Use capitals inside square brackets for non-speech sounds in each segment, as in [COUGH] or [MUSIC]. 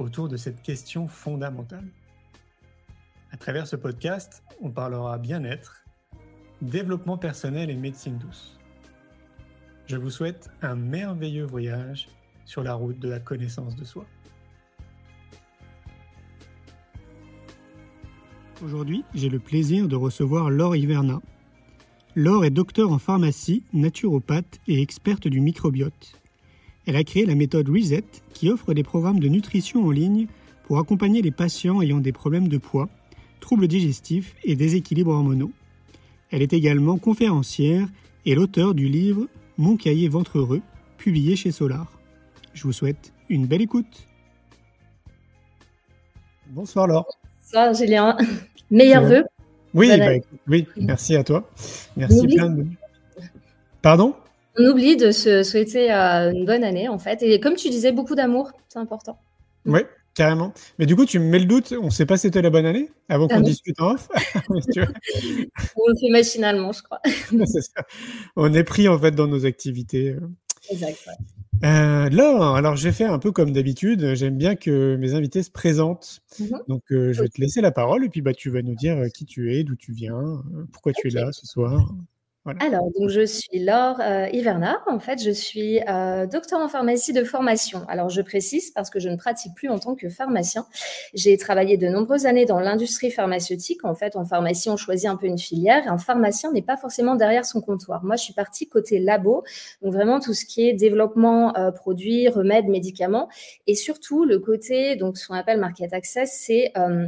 autour de cette question fondamentale. À travers ce podcast, on parlera bien-être, développement personnel et médecine douce. Je vous souhaite un merveilleux voyage sur la route de la connaissance de soi. Aujourd'hui, j'ai le plaisir de recevoir Laure Hiverna. Laure est docteur en pharmacie, naturopathe et experte du microbiote. Elle a créé la méthode Reset qui offre des programmes de nutrition en ligne pour accompagner les patients ayant des problèmes de poids, troubles digestifs et déséquilibres hormonaux. Elle est également conférencière et l'auteur du livre Mon cahier ventre heureux, publié chez Solar. Je vous souhaite une belle écoute. Bonsoir Laure. Bonsoir Julien. Meilleurs vœux. Oui, bah, oui, merci à toi. Merci plein de... Pardon? On oublie de se souhaiter euh, une bonne année en fait. Et comme tu disais, beaucoup d'amour, c'est important. Oui, Carrément. Mais du coup, tu me mets le doute, on ne sait pas si c'était la bonne année avant qu'on discute en off. [LAUGHS] on le fait machinalement, je crois. [LAUGHS] On est pris en fait dans nos activités. Exact. Euh, là, alors je vais faire un peu comme d'habitude. J'aime bien que mes invités se présentent. Mm-hmm. Donc, euh, je vais te laisser la parole et puis bah, tu vas nous dire euh, qui tu es, d'où tu viens, pourquoi tu es là ce soir. Alors, donc je suis Laure euh, En fait, je suis euh, docteur en pharmacie de formation. Alors, je précise parce que je ne pratique plus en tant que pharmacien. J'ai travaillé de nombreuses années dans l'industrie pharmaceutique. En fait, en pharmacie, on choisit un peu une filière. Un pharmacien n'est pas forcément derrière son comptoir. Moi, je suis partie côté labo, donc vraiment tout ce qui est développement euh, produits, remèdes, médicaments, et surtout le côté donc ce qu'on appelle market access, c'est euh,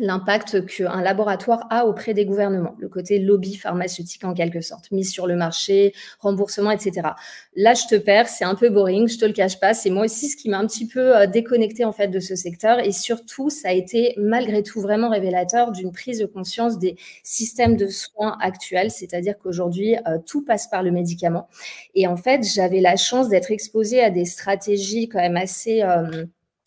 l'impact qu'un laboratoire a auprès des gouvernements, le côté lobby pharmaceutique en quelque sorte, mise sur le marché, remboursement, etc. Là, je te perds, c'est un peu boring, je te le cache pas, c'est moi aussi ce qui m'a un petit peu euh, déconnecté en fait de ce secteur. Et surtout, ça a été malgré tout vraiment révélateur d'une prise de conscience des systèmes de soins actuels, c'est-à-dire qu'aujourd'hui, euh, tout passe par le médicament. Et en fait, j'avais la chance d'être exposée à des stratégies quand même assez... Euh,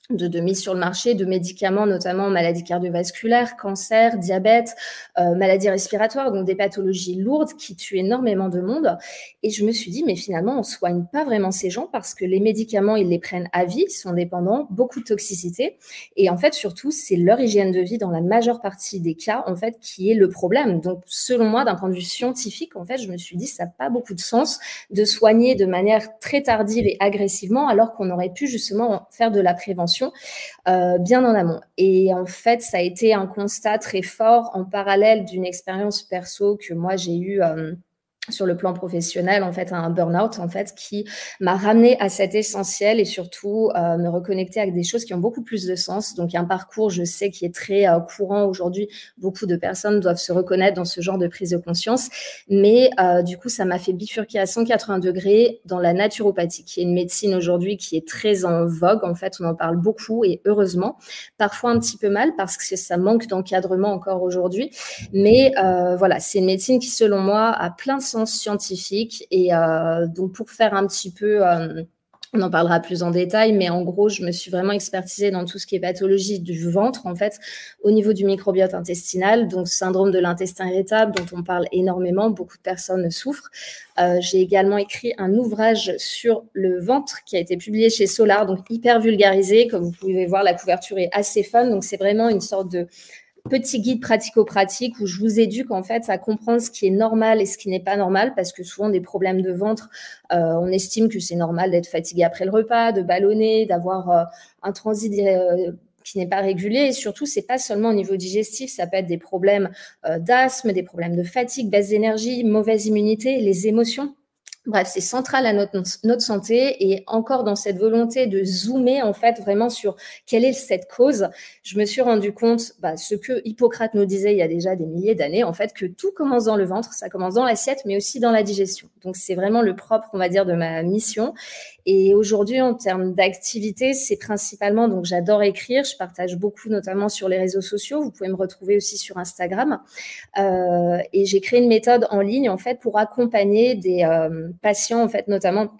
de, mise sur le marché de médicaments, notamment maladies cardiovasculaires, cancer, diabète, euh, maladies respiratoires, donc des pathologies lourdes qui tuent énormément de monde. Et je me suis dit, mais finalement, on soigne pas vraiment ces gens parce que les médicaments, ils les prennent à vie, ils sont dépendants, beaucoup de toxicité. Et en fait, surtout, c'est leur hygiène de vie dans la majeure partie des cas, en fait, qui est le problème. Donc, selon moi, d'un point de vue scientifique, en fait, je me suis dit, ça n'a pas beaucoup de sens de soigner de manière très tardive et agressivement alors qu'on aurait pu justement faire de la prévention euh, bien en amont. Et en fait, ça a été un constat très fort en parallèle d'une expérience perso que moi j'ai eue. Euh, sur le plan professionnel, en fait, un burn-out, en fait, qui m'a ramené à cet essentiel et surtout euh, me reconnecter avec des choses qui ont beaucoup plus de sens. Donc, un parcours, je sais, qui est très euh, courant aujourd'hui. Beaucoup de personnes doivent se reconnaître dans ce genre de prise de conscience. Mais euh, du coup, ça m'a fait bifurquer à 180 degrés dans la naturopathie, qui est une médecine aujourd'hui qui est très en vogue. En fait, on en parle beaucoup et heureusement. Parfois un petit peu mal parce que ça manque d'encadrement encore aujourd'hui. Mais voilà, c'est une médecine qui, selon moi, a plein de scientifique. Et euh, donc, pour faire un petit peu euh, on en parlera plus en détail, mais en gros, je me suis vraiment expertisée dans tout ce qui est pathologie du ventre, en fait, au niveau du microbiote intestinal, donc syndrome de l'intestin irritable, dont on parle énormément, beaucoup de personnes souffrent. Euh, j'ai également écrit un ouvrage sur le ventre qui a été publié chez Solar, donc hyper vulgarisé. Comme vous pouvez voir, la couverture est assez fun, donc c'est vraiment une sorte de petit guide pratico-pratique où je vous éduque en fait à comprendre ce qui est normal et ce qui n'est pas normal parce que souvent des problèmes de ventre, euh, on estime que c'est normal d'être fatigué après le repas, de ballonner, d'avoir euh, un transit euh, qui n'est pas régulier. Et surtout c'est pas seulement au niveau digestif, ça peut être des problèmes d'asthme, des problèmes de fatigue, baisse d'énergie, mauvaise immunité, les émotions Bref, c'est central à notre, notre santé et encore dans cette volonté de zoomer en fait vraiment sur quelle est cette cause, je me suis rendu compte, bah, ce que Hippocrate nous disait il y a déjà des milliers d'années, en fait, que tout commence dans le ventre, ça commence dans l'assiette, mais aussi dans la digestion. Donc c'est vraiment le propre, on va dire, de ma mission. Et aujourd'hui, en termes d'activité, c'est principalement, donc j'adore écrire, je partage beaucoup, notamment sur les réseaux sociaux. Vous pouvez me retrouver aussi sur Instagram. Euh, et j'ai créé une méthode en ligne, en fait, pour accompagner des euh, patients, en fait, notamment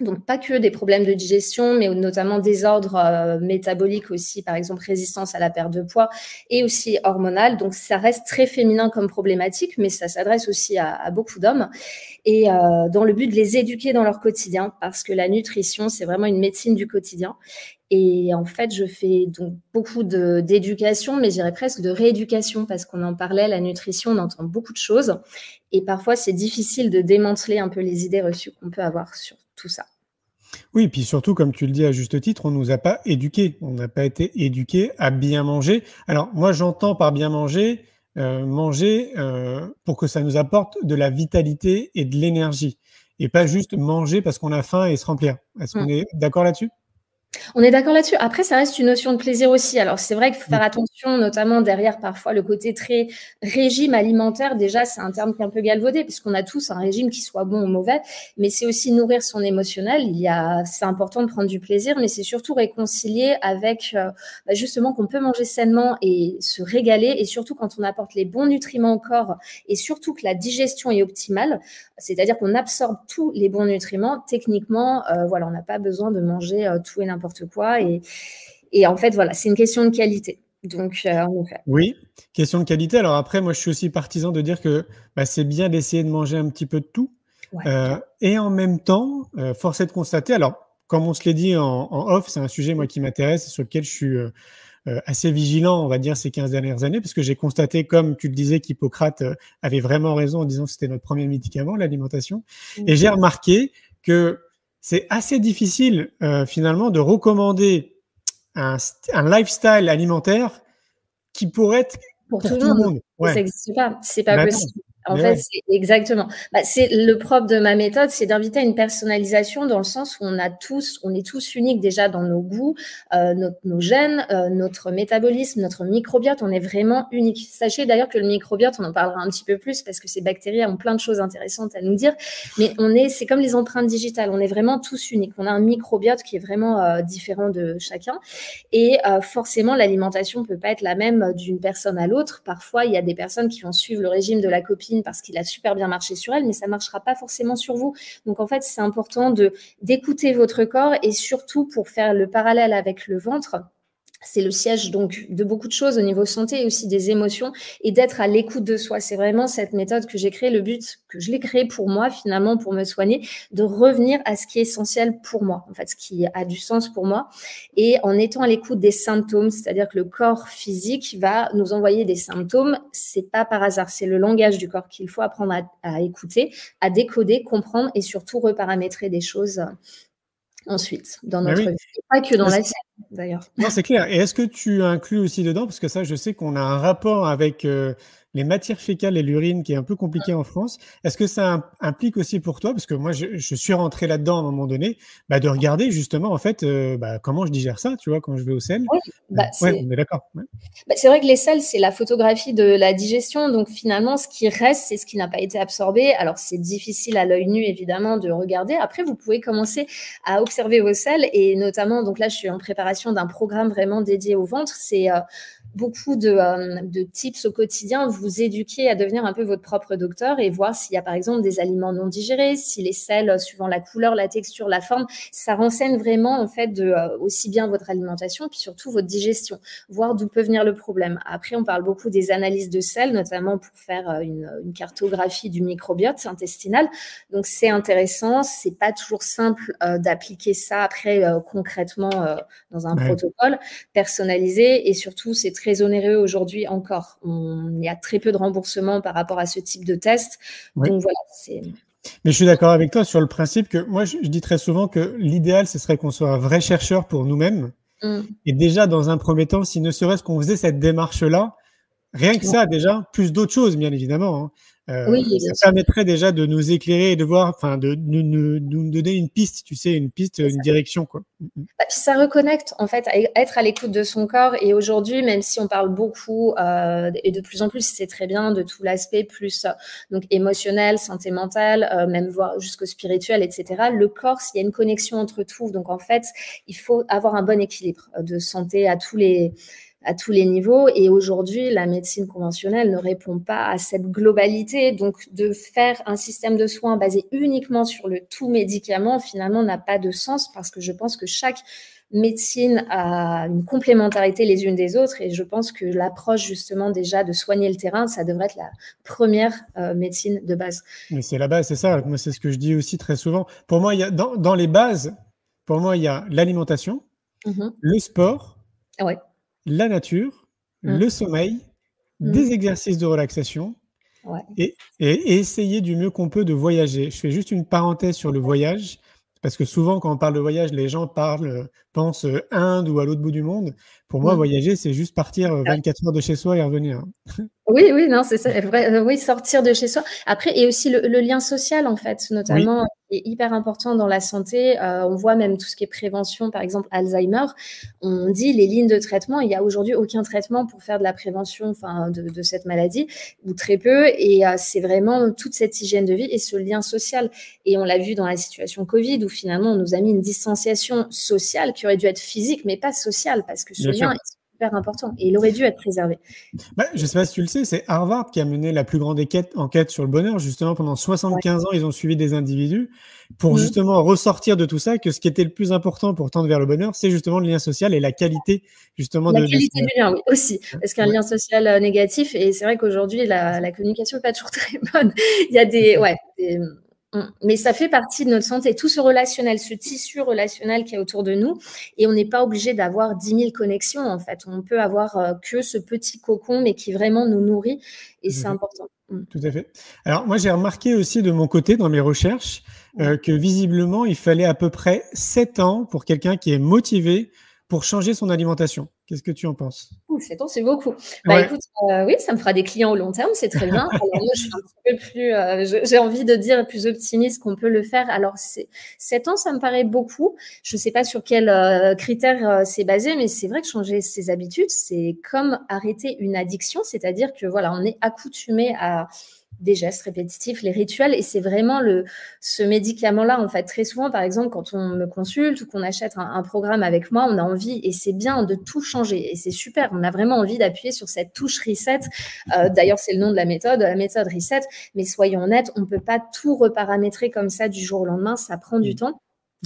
donc, pas que des problèmes de digestion, mais notamment des ordres euh, métaboliques aussi, par exemple résistance à la perte de poids et aussi hormonale. Donc, ça reste très féminin comme problématique, mais ça s'adresse aussi à, beaucoup d'hommes. Et euh, dans le but de les éduquer dans leur quotidien, parce que la nutrition, c'est vraiment une médecine du quotidien. Et en fait, je fais donc beaucoup d'éducation, mais j'irais presque de rééducation, parce qu'on en parlait, la nutrition, on entend beaucoup de choses. Et parfois, c'est difficile de démanteler un peu les idées reçues qu'on peut avoir sur tout ça. Oui, puis surtout, comme tu le dis à juste titre, on ne nous a pas éduqués. On n'a pas été éduqués à bien manger. Alors, moi, j'entends par bien manger, euh, manger euh, pour que ça nous apporte de la vitalité et de l'énergie. Et pas juste manger parce qu'on a faim et se remplir. Est-ce qu'on mmh. est d'accord là-dessus? On est d'accord là-dessus. Après, ça reste une notion de plaisir aussi. Alors, c'est vrai qu'il faut faire attention, notamment derrière parfois le côté très régime alimentaire. Déjà, c'est un terme qui est un peu galvaudé, puisqu'on a tous un régime qui soit bon ou mauvais, mais c'est aussi nourrir son émotionnel. Il y a, c'est important de prendre du plaisir, mais c'est surtout réconcilier avec euh, bah, justement qu'on peut manger sainement et se régaler, et surtout quand on apporte les bons nutriments au corps, et surtout que la digestion est optimale, c'est-à-dire qu'on absorbe tous les bons nutriments. Techniquement, euh, voilà, on n'a pas besoin de manger euh, tout et n'importe quoi. Et, et en fait, voilà, c'est une question de qualité. Donc, euh, Oui, question de qualité. Alors après, moi, je suis aussi partisan de dire que bah, c'est bien d'essayer de manger un petit peu de tout. Euh, et en même temps, euh, force est de constater, alors, comme on se l'est dit en, off, c'est un sujet, moi, qui m'intéresse et sur lequel je suis assez vigilant, on va dire, ces 15 dernières années, parce que j'ai constaté, comme tu le disais, qu'Hippocrate avait vraiment raison en disant que c'était notre premier médicament, l'alimentation. Et j'ai remarqué que c'est assez difficile euh, finalement de recommander un, lifestyle alimentaire qui pourrait être pour, tout, le monde. Ça n'existe pas, c'est pas possible. En fait, exactement. Bah, c'est le propre de ma méthode, c'est d'inviter à une personnalisation dans le sens où on a tous, on est tous uniques déjà dans nos goûts, euh, nos, gènes, euh, notre métabolisme, notre microbiote, on est vraiment unique. Sachez d'ailleurs que le microbiote, on en parlera un petit peu plus parce que ces bactéries ont plein de choses intéressantes à nous dire, mais on est, c'est comme les empreintes digitales, on est vraiment tous uniques. On a un microbiote qui est vraiment euh, différent de chacun, et forcément l'alimentation peut pas être la même d'une personne à l'autre. Parfois, il y a des personnes qui vont suivre le régime de la copine parce qu'il a super bien marché sur elle, mais ça ne marchera pas forcément sur vous. Donc en fait, c'est important d'écouter votre corps et surtout pour faire le parallèle avec le ventre c'est le siège donc de beaucoup de choses au niveau santé et aussi des émotions et d'être à l'écoute de soi. C'est vraiment cette méthode que j'ai créée, le but que je l'ai créée pour moi finalement pour me soigner, de revenir à ce qui est essentiel pour moi, en fait, ce qui a du sens pour moi et en étant à l'écoute des symptômes, c'est-à-dire que le corps physique va nous envoyer des symptômes, c'est pas par hasard, c'est le langage du corps qu'il faut apprendre à, écouter, à décoder, comprendre et surtout reparamétrer des choses ensuite dans notre vie. Pas que dans la sienne, d'ailleurs. Non, c'est clair. Et est-ce que tu inclus aussi dedans, parce que ça, je sais qu'on a un rapport avec euh, les matières fécales et l'urine qui est un peu compliqué en France. Est-ce que ça implique aussi pour toi, parce que moi je, suis rentré là-dedans à un moment donné, bah, de regarder justement en fait euh, bah, comment je digère ça, tu vois, quand je vais au sel. Oui, bah, on est d'accord. C'est vrai que les sels, c'est la photographie de la digestion, donc finalement ce qui reste, c'est ce qui n'a pas été absorbé. Alors c'est difficile à l'œil nu évidemment de regarder. Après, vous pouvez commencer à observer vos sels et notamment, donc là je suis en préparation d'un programme vraiment dédié au ventre. C'est euh, beaucoup de, euh, de, tips au quotidien, vous éduquer à devenir un peu votre propre docteur et voir s'il y a par exemple des aliments non digérés, si les sels, euh, suivant la couleur, la texture, la forme, ça renseigne vraiment en fait de euh, aussi bien votre alimentation puis surtout votre digestion, voir d'où peut venir le problème. Après, on parle beaucoup des analyses de sels, notamment pour faire une, une cartographie du microbiote intestinal. Donc c'est intéressant, c'est pas toujours simple d'appliquer ça après concrètement dans un protocole personnalisé et surtout c'est très très onéreux aujourd'hui encore. il y a très peu de remboursement par rapport à ce type de test. Donc voilà, c'est. Mais je suis d'accord avec toi sur le principe que moi, je, dis très souvent que l'idéal, ce serait qu'on soit un vrai chercheur pour nous-mêmes. Mm. Et déjà, dans un premier temps, si ne serait-ce qu'on faisait cette démarche-là, rien que ça, déjà, plus d'autres choses, bien évidemment. Hein. Euh, Oui, ça permettrait déjà de nous éclairer et de voir, enfin, de nous donner une piste, tu sais, une piste, une direction, quoi. Bah, puis ça reconnecte en fait à être à l'écoute de son corps. Et aujourd'hui, même si on parle beaucoup euh, et de plus en plus, c'est très bien de tout l'aspect plus euh, donc émotionnel, santé mentale, même voir jusqu'au spirituel, etc. Le corps, il y a une connexion entre tout. Donc en fait, il faut avoir un bon équilibre de santé à tous les à tous les niveaux. Et aujourd'hui, la médecine conventionnelle ne répond pas à cette globalité. Donc, de faire un système de soins basé uniquement sur le tout médicament, finalement, n'a pas de sens parce que je pense que chaque médecine a une complémentarité les unes des autres. Et je pense que l'approche, justement, déjà de soigner le terrain, ça devrait être la première euh, médecine de base. Mais c'est la base, c'est ça. Moi, c'est ce que je dis aussi très souvent. Pour moi, il y a, dans, dans les bases, pour moi, il y a l'alimentation, Mhm. le sport, Ouais. La nature, Mm. le sommeil, Mm. des exercices de relaxation Ouais. et, et- et essayer du mieux qu'on peut de voyager. Je fais juste une parenthèse sur le voyage, parce que souvent, quand on parle de voyage, les gens parlent, pensent euh, Inde ou à l'autre bout du monde. Pour moi, voyager, c'est juste partir euh, 24 heures de chez soi et revenir. [LAUGHS] Oui, oui, non, c'est ça, vrai, euh, oui, sortir de chez soi. Après, et aussi le, le lien social, en fait, notamment, est hyper important dans la santé. Euh, on voit même tout ce qui est prévention, par exemple Alzheimer. On dit les lignes de traitement, il n'y a aujourd'hui aucun traitement pour faire de la prévention enfin, de, de cette maladie, ou très peu. Et euh, c'est vraiment toute cette hygiène de vie et ce lien social. Et on l'a vu dans la situation Covid, où finalement, on nous a mis une distanciation sociale qui aurait dû être physique, mais pas sociale, parce que ce lien est super important et il aurait dû être préservé. Bah, je ne sais pas si tu le sais, c'est Harvard qui a mené la plus grande enquête, enquête sur le bonheur. Justement, pendant 75 ans, ils ont suivi des individus pour Mhm. justement ressortir de tout ça que ce qui était le plus important pour tendre vers le bonheur, c'est justement le lien social et la qualité justement La de, qualité du lien, oui, aussi. Parce qu'un Ouais. lien social euh, négatif, et c'est vrai qu'aujourd'hui, la, la communication n'est pas toujours [LAUGHS] très bonne. Il y a des. [LAUGHS] Ouais. des-. Mais ça fait partie de notre santé. Tout ce relationnel, ce tissu relationnel qui est autour de nous. Et on n'est pas obligé d'avoir 10 000 connexions, en fait. On peut avoir euh, que ce petit cocon, mais qui vraiment nous nourrit. Et c'est important. Mm. Tout à fait. Alors moi j'ai remarqué aussi de mon côté dans mes recherches euh, que visiblement il fallait à peu près 7 ans pour quelqu'un qui est motivé pour changer son alimentation. Qu'est-ce que tu en penses? Ouh, 7 ans, c'est beaucoup. Bah Ouais. écoute, euh, oui, ça me fera des clients au long terme, c'est très bien. [LAUGHS] Alors moi, je suis un petit peu plus, euh, je- j'ai envie de dire plus optimiste qu'on peut le faire. Alors c'est 7 ans, ça me paraît beaucoup. Je ne sais pas sur quels euh, critères euh, c'est basé, mais c'est vrai que changer ses habitudes, c'est comme arrêter une addiction, c'est-à-dire que voilà, on est accoutumé à des gestes répétitifs, les rituels, et c'est vraiment le, ce médicament-là, en fait, très souvent, par exemple, quand on me consulte ou qu'on achète un, un programme avec moi, on a envie, et c'est bien de tout changer, et c'est super, on a vraiment envie d'appuyer sur cette touche reset. Euh, D'ailleurs, c'est le nom de la méthode, la méthode reset, mais soyons honnêtes, on ne peut pas tout reparamétrer comme ça du jour au lendemain, ça prend du Mm. temps.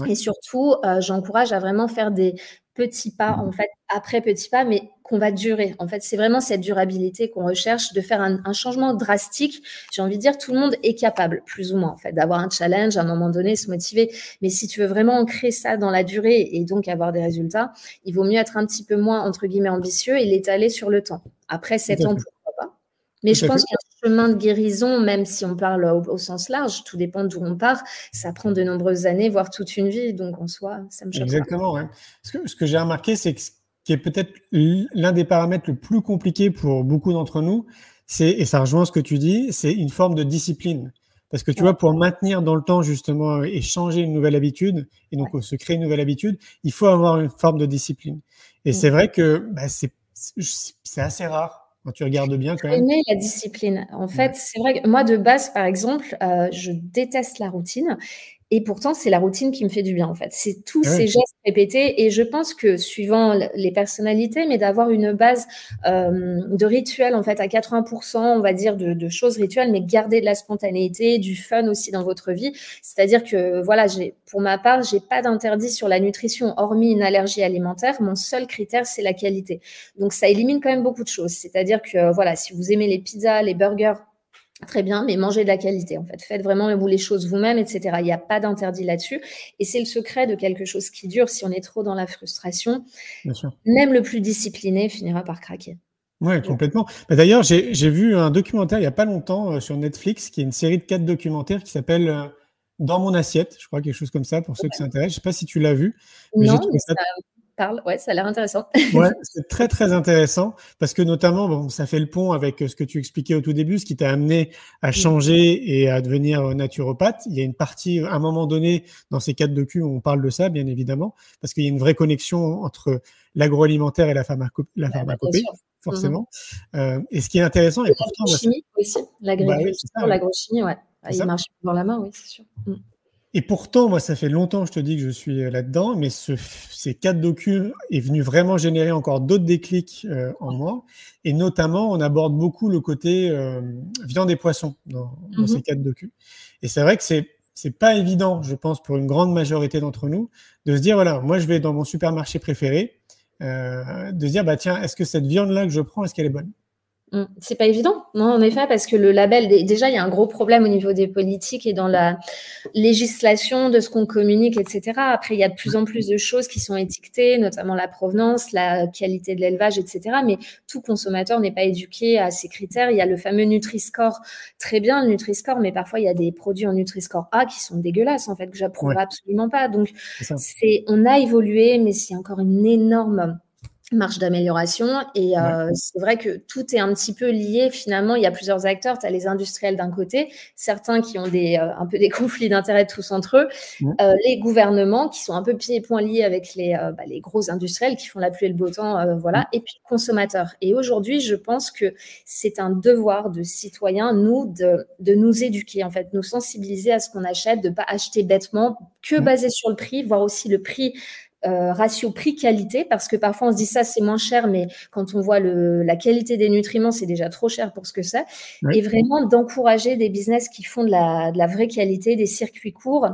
Et surtout, euh, j'encourage à vraiment faire des petits pas, en fait, après petits pas, mais qu'on va durer. En fait, c'est vraiment cette durabilité qu'on recherche, de faire un, un changement drastique. J'ai envie de dire, tout le monde est capable, plus ou moins, en fait, d'avoir un challenge à un moment donné, se motiver. Mais si tu veux vraiment ancrer ça dans la durée et donc avoir des résultats, il vaut mieux être un petit peu moins, entre guillemets, ambitieux et l'étaler sur le temps. Après sept ans. Mais je pense qu'un chemin de guérison, même si on parle au, au sens large, tout dépend d'où on part, ça prend de nombreuses années, voire toute une vie. Donc, en soi, ça me choque pas. Exactement. ouais. Ce que, ce que j'ai remarqué, c'est que ce qui est peut-être l'un des paramètres le plus compliqué pour beaucoup d'entre nous, c'est, et ça rejoint ce que tu dis, c'est une forme de discipline. Parce que tu vois, pour maintenir dans le temps justement et changer une nouvelle habitude, et donc se créer une nouvelle habitude, il faut avoir une forme de discipline. Et Mm. c'est vrai que bah, c'est assez rare quand tu regardes bien quand même. la discipline. En fait, c'est vrai que moi, de base, par exemple, euh, je déteste la routine. Et pourtant, c'est la routine qui me fait du bien, en fait. C'est tous Ah ouais. ces gestes répétés. Et je pense que, suivant les personnalités, mais d'avoir une base euh, de rituel, en fait, à 80%, on va dire, de, de choses rituelles, mais garder de la spontanéité, du fun aussi dans votre vie. C'est-à-dire que, voilà, j'ai, pour ma part, j'ai pas d'interdit sur la nutrition, hormis une allergie alimentaire. Mon seul critère, c'est la qualité. Donc, ça élimine quand même beaucoup de choses. C'est-à-dire que, voilà, si vous aimez les pizzas, les burgers, Très bien, mais mangez de la qualité en fait. Faites vraiment vous les choses vous-même, etc. Il n'y a pas d'interdit là-dessus. Et c'est le secret de quelque chose qui dure. Si on est trop dans la frustration, Bien sûr. même le plus discipliné finira par craquer. Ouais, complètement. Bah, D'ailleurs, j'ai vu un documentaire il n'y a pas longtemps euh, sur Netflix, qui est une série de quatre documentaires qui s'appelle euh, Dans mon assiette, je crois, quelque chose comme ça, pour ceux qui s'intéressent. Je ne sais pas si tu l'as vu. Mais non, ça parle. Ouais, ça a l'air intéressant. ouais, [LAUGHS] c'est très très intéressant parce que notamment, bon, ça fait le pont avec ce que tu expliquais au tout début, ce qui t'a amené à changer et à devenir naturopathe. Il y a une partie, à un moment donné, dans ces quatre documents, on parle de ça, bien évidemment, parce qu'il y a une vraie connexion entre l'agroalimentaire et la, pharmaco la bah, pharmacopée. forcément. Euh, et ce qui est intéressant, et pourtant, l'agrochimie aussi, l'agrochimie, ouais. il marche dans la main, oui, c'est sûr. Mm. Et pourtant, moi, ça fait longtemps, je te dis que je suis euh, là-dedans, mais ce, ces quatre documents est venu vraiment générer encore d'autres déclics euh, en moi. Et notamment, on aborde beaucoup le côté euh, viande et poisson dans, dans ces mmh quatre documents. Et c'est vrai que c'est c'est pas évident, je pense, pour une grande majorité d'entre nous, de se dire voilà, moi, je vais dans mon supermarché préféré, euh, de se dire bah tiens, est-ce que cette viande-là que je prends, est-ce qu'elle est bonne? C'est pas évident, non, en effet, parce que le label, déjà, il y a un gros problème au niveau des politiques et dans la législation de ce qu'on communique, etc. Après, il y a de plus en plus de choses qui sont étiquetées, notamment la provenance, la qualité de l'élevage, etc. Mais tout consommateur n'est pas éduqué à ces critères. Il y a le fameux Nutri-Score, très bien le Nutri-Score, mais parfois, il y a des produits en Nutri-Score A qui sont dégueulasses, en fait, que j'approuve absolument pas. Donc, c'est, on a évolué, mais c'est encore une énorme marge d'amélioration. Et euh, c'est vrai que tout est un petit peu lié. Finalement, il y a plusieurs acteurs. Tu as les industriels d'un côté, certains qui ont des, euh, un peu des [LAUGHS] conflits d'intérêts tous entre eux, euh, les gouvernements qui sont un peu pieds et poings liés avec les, euh, bah, les gros industriels qui font la pluie et le beau temps, euh, voilà, et puis consommateurs. Et aujourd'hui, je pense que c'est un devoir de citoyens, nous, de, de nous éduquer, en fait, nous sensibiliser à ce qu'on achète, de pas acheter bêtement que basé sur le prix, voir aussi le prix euh, ratio prix-qualité, parce que parfois on se dit ça c'est moins cher, mais quand on voit le, la qualité des nutriments, c'est déjà trop cher pour ce que c'est. Et vraiment d'encourager des business qui font de la, de la vraie qualité, des circuits courts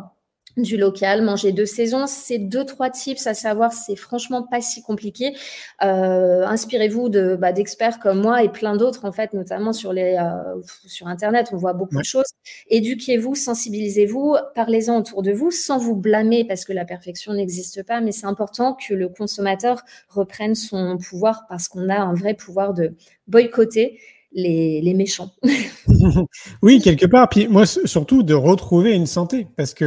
du local, manger deux saisons, c'est deux trois tips à savoir, c'est franchement pas si compliqué. Euh, inspirez-vous de bah, d'experts comme moi et plein d'autres en fait, notamment sur les euh, sur internet, on voit beaucoup de choses. Éduquez-vous, sensibilisez-vous, parlez-en autour de vous sans vous blâmer parce que la perfection n'existe pas, mais c'est important que le consommateur reprenne son pouvoir parce qu'on a un vrai pouvoir de boycotter les, méchants. [LAUGHS] oui, quelque part. Puis moi, surtout de retrouver une santé. Parce que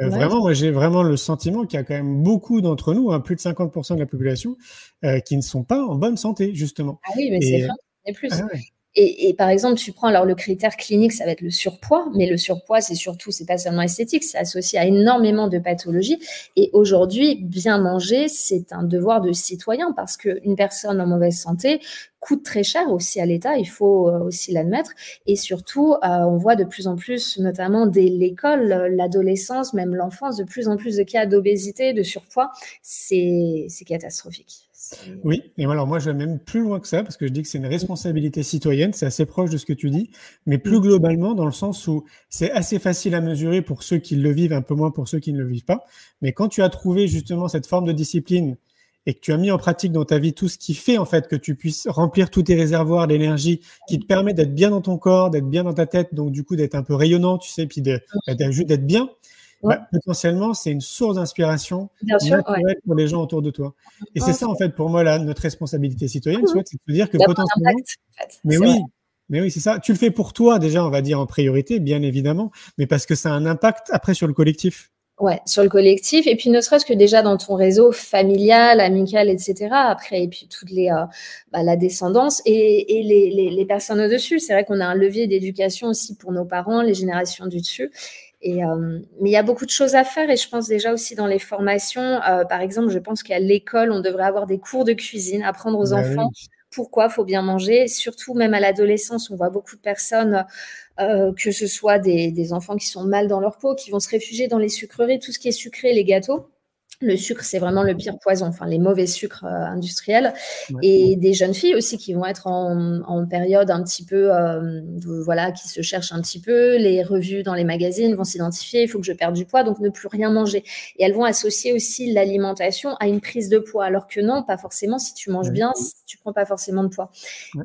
euh, vraiment, moi, j'ai vraiment le sentiment qu'il y a quand même beaucoup d'entre nous, hein, plus de 50% de la population, euh, qui ne sont pas en bonne santé, justement. Ah oui, mais c'est vrai. Et plus. Ah et, par exemple, tu prends alors le critère clinique, ça va être le surpoids, mais le surpoids, c'est surtout, c'est pas seulement esthétique, c'est associé à énormément de pathologies. Et aujourd'hui, bien manger, c'est un devoir de citoyen parce qu'une personne en mauvaise santé coûte très cher aussi à l'État, il faut euh, aussi l'admettre. Et surtout, euh, on voit de plus en plus, notamment dès l'école, l'adolescence, même l'enfance, de plus en plus de cas d'obésité, de surpoids. C'est catastrophique. Oui, et alors moi je vais même plus loin que ça, parce que je dis que c'est une responsabilité citoyenne, c'est assez proche de ce que tu dis, mais plus globalement dans le sens où c'est assez facile à mesurer pour ceux qui le vivent, un peu moins pour ceux qui ne le vivent pas. Mais quand tu as trouvé justement cette forme de discipline et que tu as mis en pratique dans ta vie tout ce qui fait en fait que tu puisses remplir tous tes réservoirs d'énergie, qui te permet d'être bien dans ton corps, d'être bien dans ta tête, donc du coup d'être un peu rayonnant, tu sais, puis bah, d'être bien, bah, potentiellement, c'est une source d'inspiration pour les gens autour de toi. Et c'est ça, en fait, pour moi, là, notre responsabilité citoyenne, c'est de dire que potentiellement. Mais oui, mais oui, c'est ça. Tu le fais pour toi, déjà, on va dire en priorité, bien évidemment, mais parce que ça a un impact après sur le collectif. Ouais, sur le collectif. Et puis, ne serait-ce que déjà dans ton réseau familial, amical, etc. Après, et puis toutes les, euh, bah, la descendance et, et les, les, les, personnes au-dessus. C'est vrai qu'on a un levier d'éducation aussi pour nos parents, les générations du dessus. Et, euh, mais il y a beaucoup de choses à faire et je pense déjà aussi dans les formations, euh, par exemple, je pense qu'à l'école, on devrait avoir des cours de cuisine, apprendre aux bah enfants. Pourquoi? Faut bien manger. Surtout même à l'adolescence, on voit beaucoup de personnes, euh, que ce soit des, des, enfants qui sont mal dans leur peau, qui vont se réfugier dans les sucreries, tout ce qui est sucré, les gâteaux le sucre, c'est vraiment le pire poison, enfin les mauvais sucres euh, industriels. Et des jeunes filles aussi qui vont être en, période un petit peu, euh, voilà, qui se cherchent un petit peu. Les revues dans les magazines vont s'identifier, il faut que je perde du poids, donc ne plus rien manger. Et elles vont associer aussi l'alimentation à une prise de poids, alors que non, pas forcément. Si tu manges bien, si tu prends pas forcément de poids.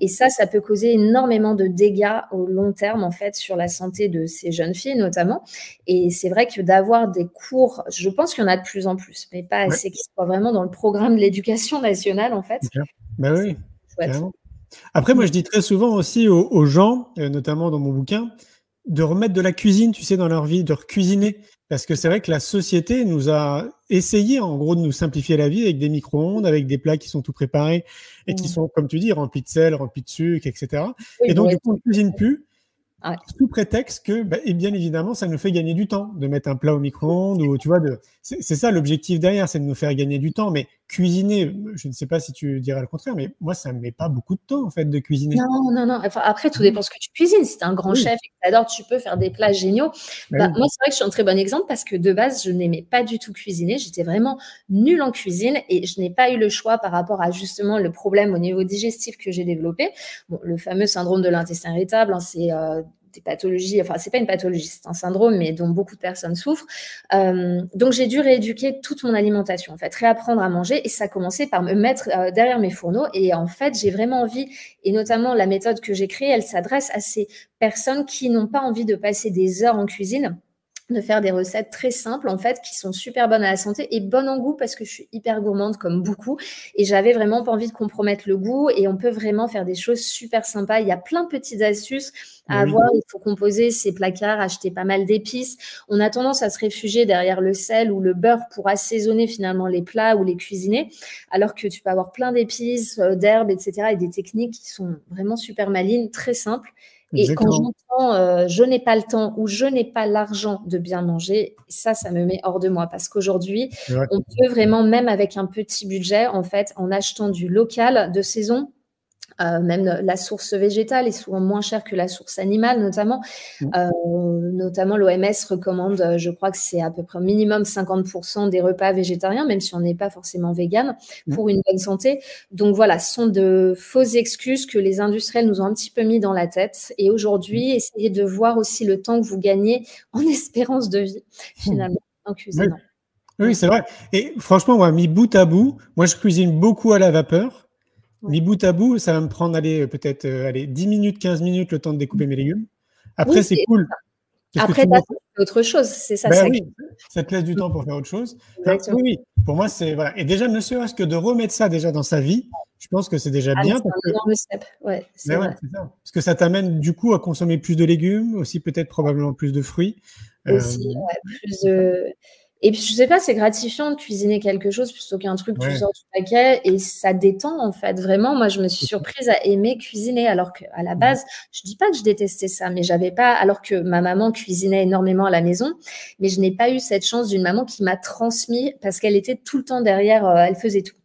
Et ça, ça peut causer énormément de dégâts au long terme, en fait, sur la santé de ces jeunes filles notamment. Et c'est vrai que d'avoir des cours, je pense qu'il y en a de plus en plus mais pas assez qui soit vraiment dans le programme de l'éducation nationale, en fait. Ben oui, Après, moi, je dis très souvent aussi aux, gens, euh, notamment dans mon bouquin, de remettre de la cuisine, tu sais, dans leur vie, de cuisiner. parce que c'est vrai que la société nous a essayé en gros de nous simplifier la vie avec des micro-ondes, avec des plats qui sont tout préparés et qui Mmh. sont, comme tu dis, remplis de sel, remplis de sucre, etc. Oui, et donc, du coup, on ne cuisine plus. Sous prétexte que, bah, et bien évidemment, ça nous fait gagner du temps de mettre un plat au micro-ondes ou tu vois, c'est ça l'objectif derrière, c'est de nous faire gagner du temps. Mais cuisiner, je ne sais pas si tu dirais le contraire, mais moi, ça ne met pas beaucoup de temps en fait de cuisiner. Non, non, non. Enfin, après, tout dépend ce que tu cuisines. Si tu es un grand Oui. chef et que tu adores, tu peux faire des plats géniaux. Bah Bah, oui. Moi, c'est vrai que je suis un très bon exemple parce que de base, je n'aimais pas du tout cuisiner. J'étais vraiment nulle en cuisine et je n'ai pas eu le choix par rapport à justement le problème au niveau digestif que j'ai développé. Bon, le fameux syndrome de l'intestin irritable, hein, c'est euh, des pathologies, enfin, c'est pas une pathologie, c'est un syndrome, mais dont beaucoup de personnes souffrent. Euh, donc, j'ai dû rééduquer toute mon alimentation, en fait, réapprendre à manger et ça a commencé par me mettre euh, derrière mes fourneaux. Et en fait, j'ai vraiment envie, et notamment la méthode que j'ai créée, elle s'adresse à ces personnes qui n'ont pas envie de passer des heures en cuisine de faire des recettes très simples en fait qui sont super bonnes à la santé et bonnes en goût parce que je suis hyper gourmande comme beaucoup. Et j'avais vraiment pas envie de compromettre le goût et on peut vraiment faire des choses super sympas. Il y a plein de petites astuces à Oui. avoir. Il faut composer ses placards acheter pas mal d'épices. On a tendance à se réfugier derrière le sel ou le beurre pour assaisonner finalement les plats ou les cuisiner alors que tu peux avoir plein d'épices euh, d'herbes etc et des techniques qui sont vraiment super malines très simples et quand j'entends euh, je n'ai pas le temps ou je n'ai pas l'argent de bien manger, ça, ça me met hors de moi. Parce qu'aujourd'hui, on peut vraiment, même avec un petit budget, en fait, en achetant du local de saison, euh, même la source végétale est souvent moins chère que la source animale, notamment. Mm. Euh, notamment, l'OMS recommande, euh, je crois que c'est à peu près minimum 50% des repas végétariens, même si on n'est pas forcément vegan, Mm. pour une bonne santé. Donc voilà, ce sont de fausses excuses que les industriels nous ont un petit peu mis dans la tête. Et aujourd'hui, essayez de voir aussi le temps que vous gagnez [LAUGHS] en espérance de vie, finalement, en cuisinant. Oui, c'est vrai. Et franchement, moi, mis bout à bout, moi, je cuisine beaucoup à la vapeur. Ouais. Mis bout à bout, ça va me prendre allez, peut-être euh, allez, 10 minutes, 15 minutes le temps de découper mes légumes. Après, Oui, c'est c'est cool. Parce Après, tu fait autre chose, c'est ça. Ben ça oui, ça te laisse du temps pour faire autre chose. Enfin, oui, oui, pour moi, c'est voilà. Et déjà, ne serait-ce que de remettre ça déjà dans sa vie, je pense que c'est déjà Ah, bien. c'est parce un que- énorme step. Ouais, c'est Ben ouais, c'est ça. Parce que ça t'amène du coup à consommer plus de légumes, aussi peut-être probablement plus de fruits. Euh, Aussi, ouais, plus de... Et puis, je sais pas, c'est gratifiant de cuisiner quelque chose plutôt qu'un truc que Ouais. tu sors du paquet et ça détend en fait. Vraiment, moi, je me suis surprise à aimer cuisiner alors qu'à la base, je dis pas que je détestais ça, mais j'avais pas, alors que ma maman cuisinait énormément à la maison, mais je n'ai pas eu cette chance d'une maman qui m'a transmis parce qu'elle était tout le temps derrière, euh, elle faisait tout.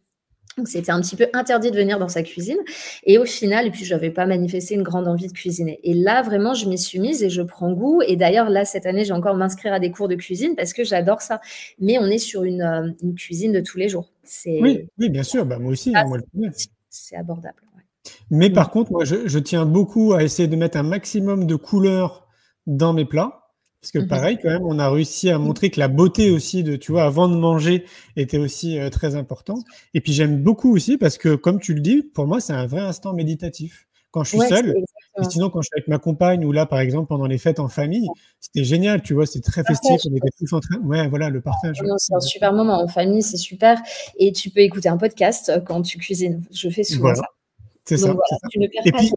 Donc, c'était un petit peu interdit de venir dans sa cuisine. Et au final, et puis, je n'avais pas manifesté une grande envie de cuisiner. Et là, vraiment, je m'y suis mise et je prends goût. Et d'ailleurs, là, cette année, j'ai encore m'inscrire à des cours de cuisine parce que j'adore ça. Mais on est sur une, euh, une cuisine de tous les jours. C'est Oui, oui, bien sûr. Bah, moi aussi, Ah, hein, premier. c'est abordable. ouais. Mais Mm. par contre, moi, je, je tiens beaucoup à essayer de mettre un maximum de couleurs dans mes plats. Parce que Mhm. pareil, quand même, on a réussi à montrer que la beauté aussi de, tu vois, avant de manger était aussi euh, très important. Et puis j'aime beaucoup aussi parce que, comme tu le dis, pour moi, c'est un vrai instant méditatif. Quand je suis Ouais, seul, et sinon quand je suis avec ma compagne ou là, par exemple, pendant les fêtes en famille, c'était génial, tu vois, c'est très festif, Partage, on était tous en train. Ouais, voilà, le partage. C'est un super moment en famille, c'est super. Et tu peux écouter un podcast euh, quand tu cuisines. Je fais souvent Voilà, ça. c'est ça. voilà, c'est ça. tu ne perds Et pas puis,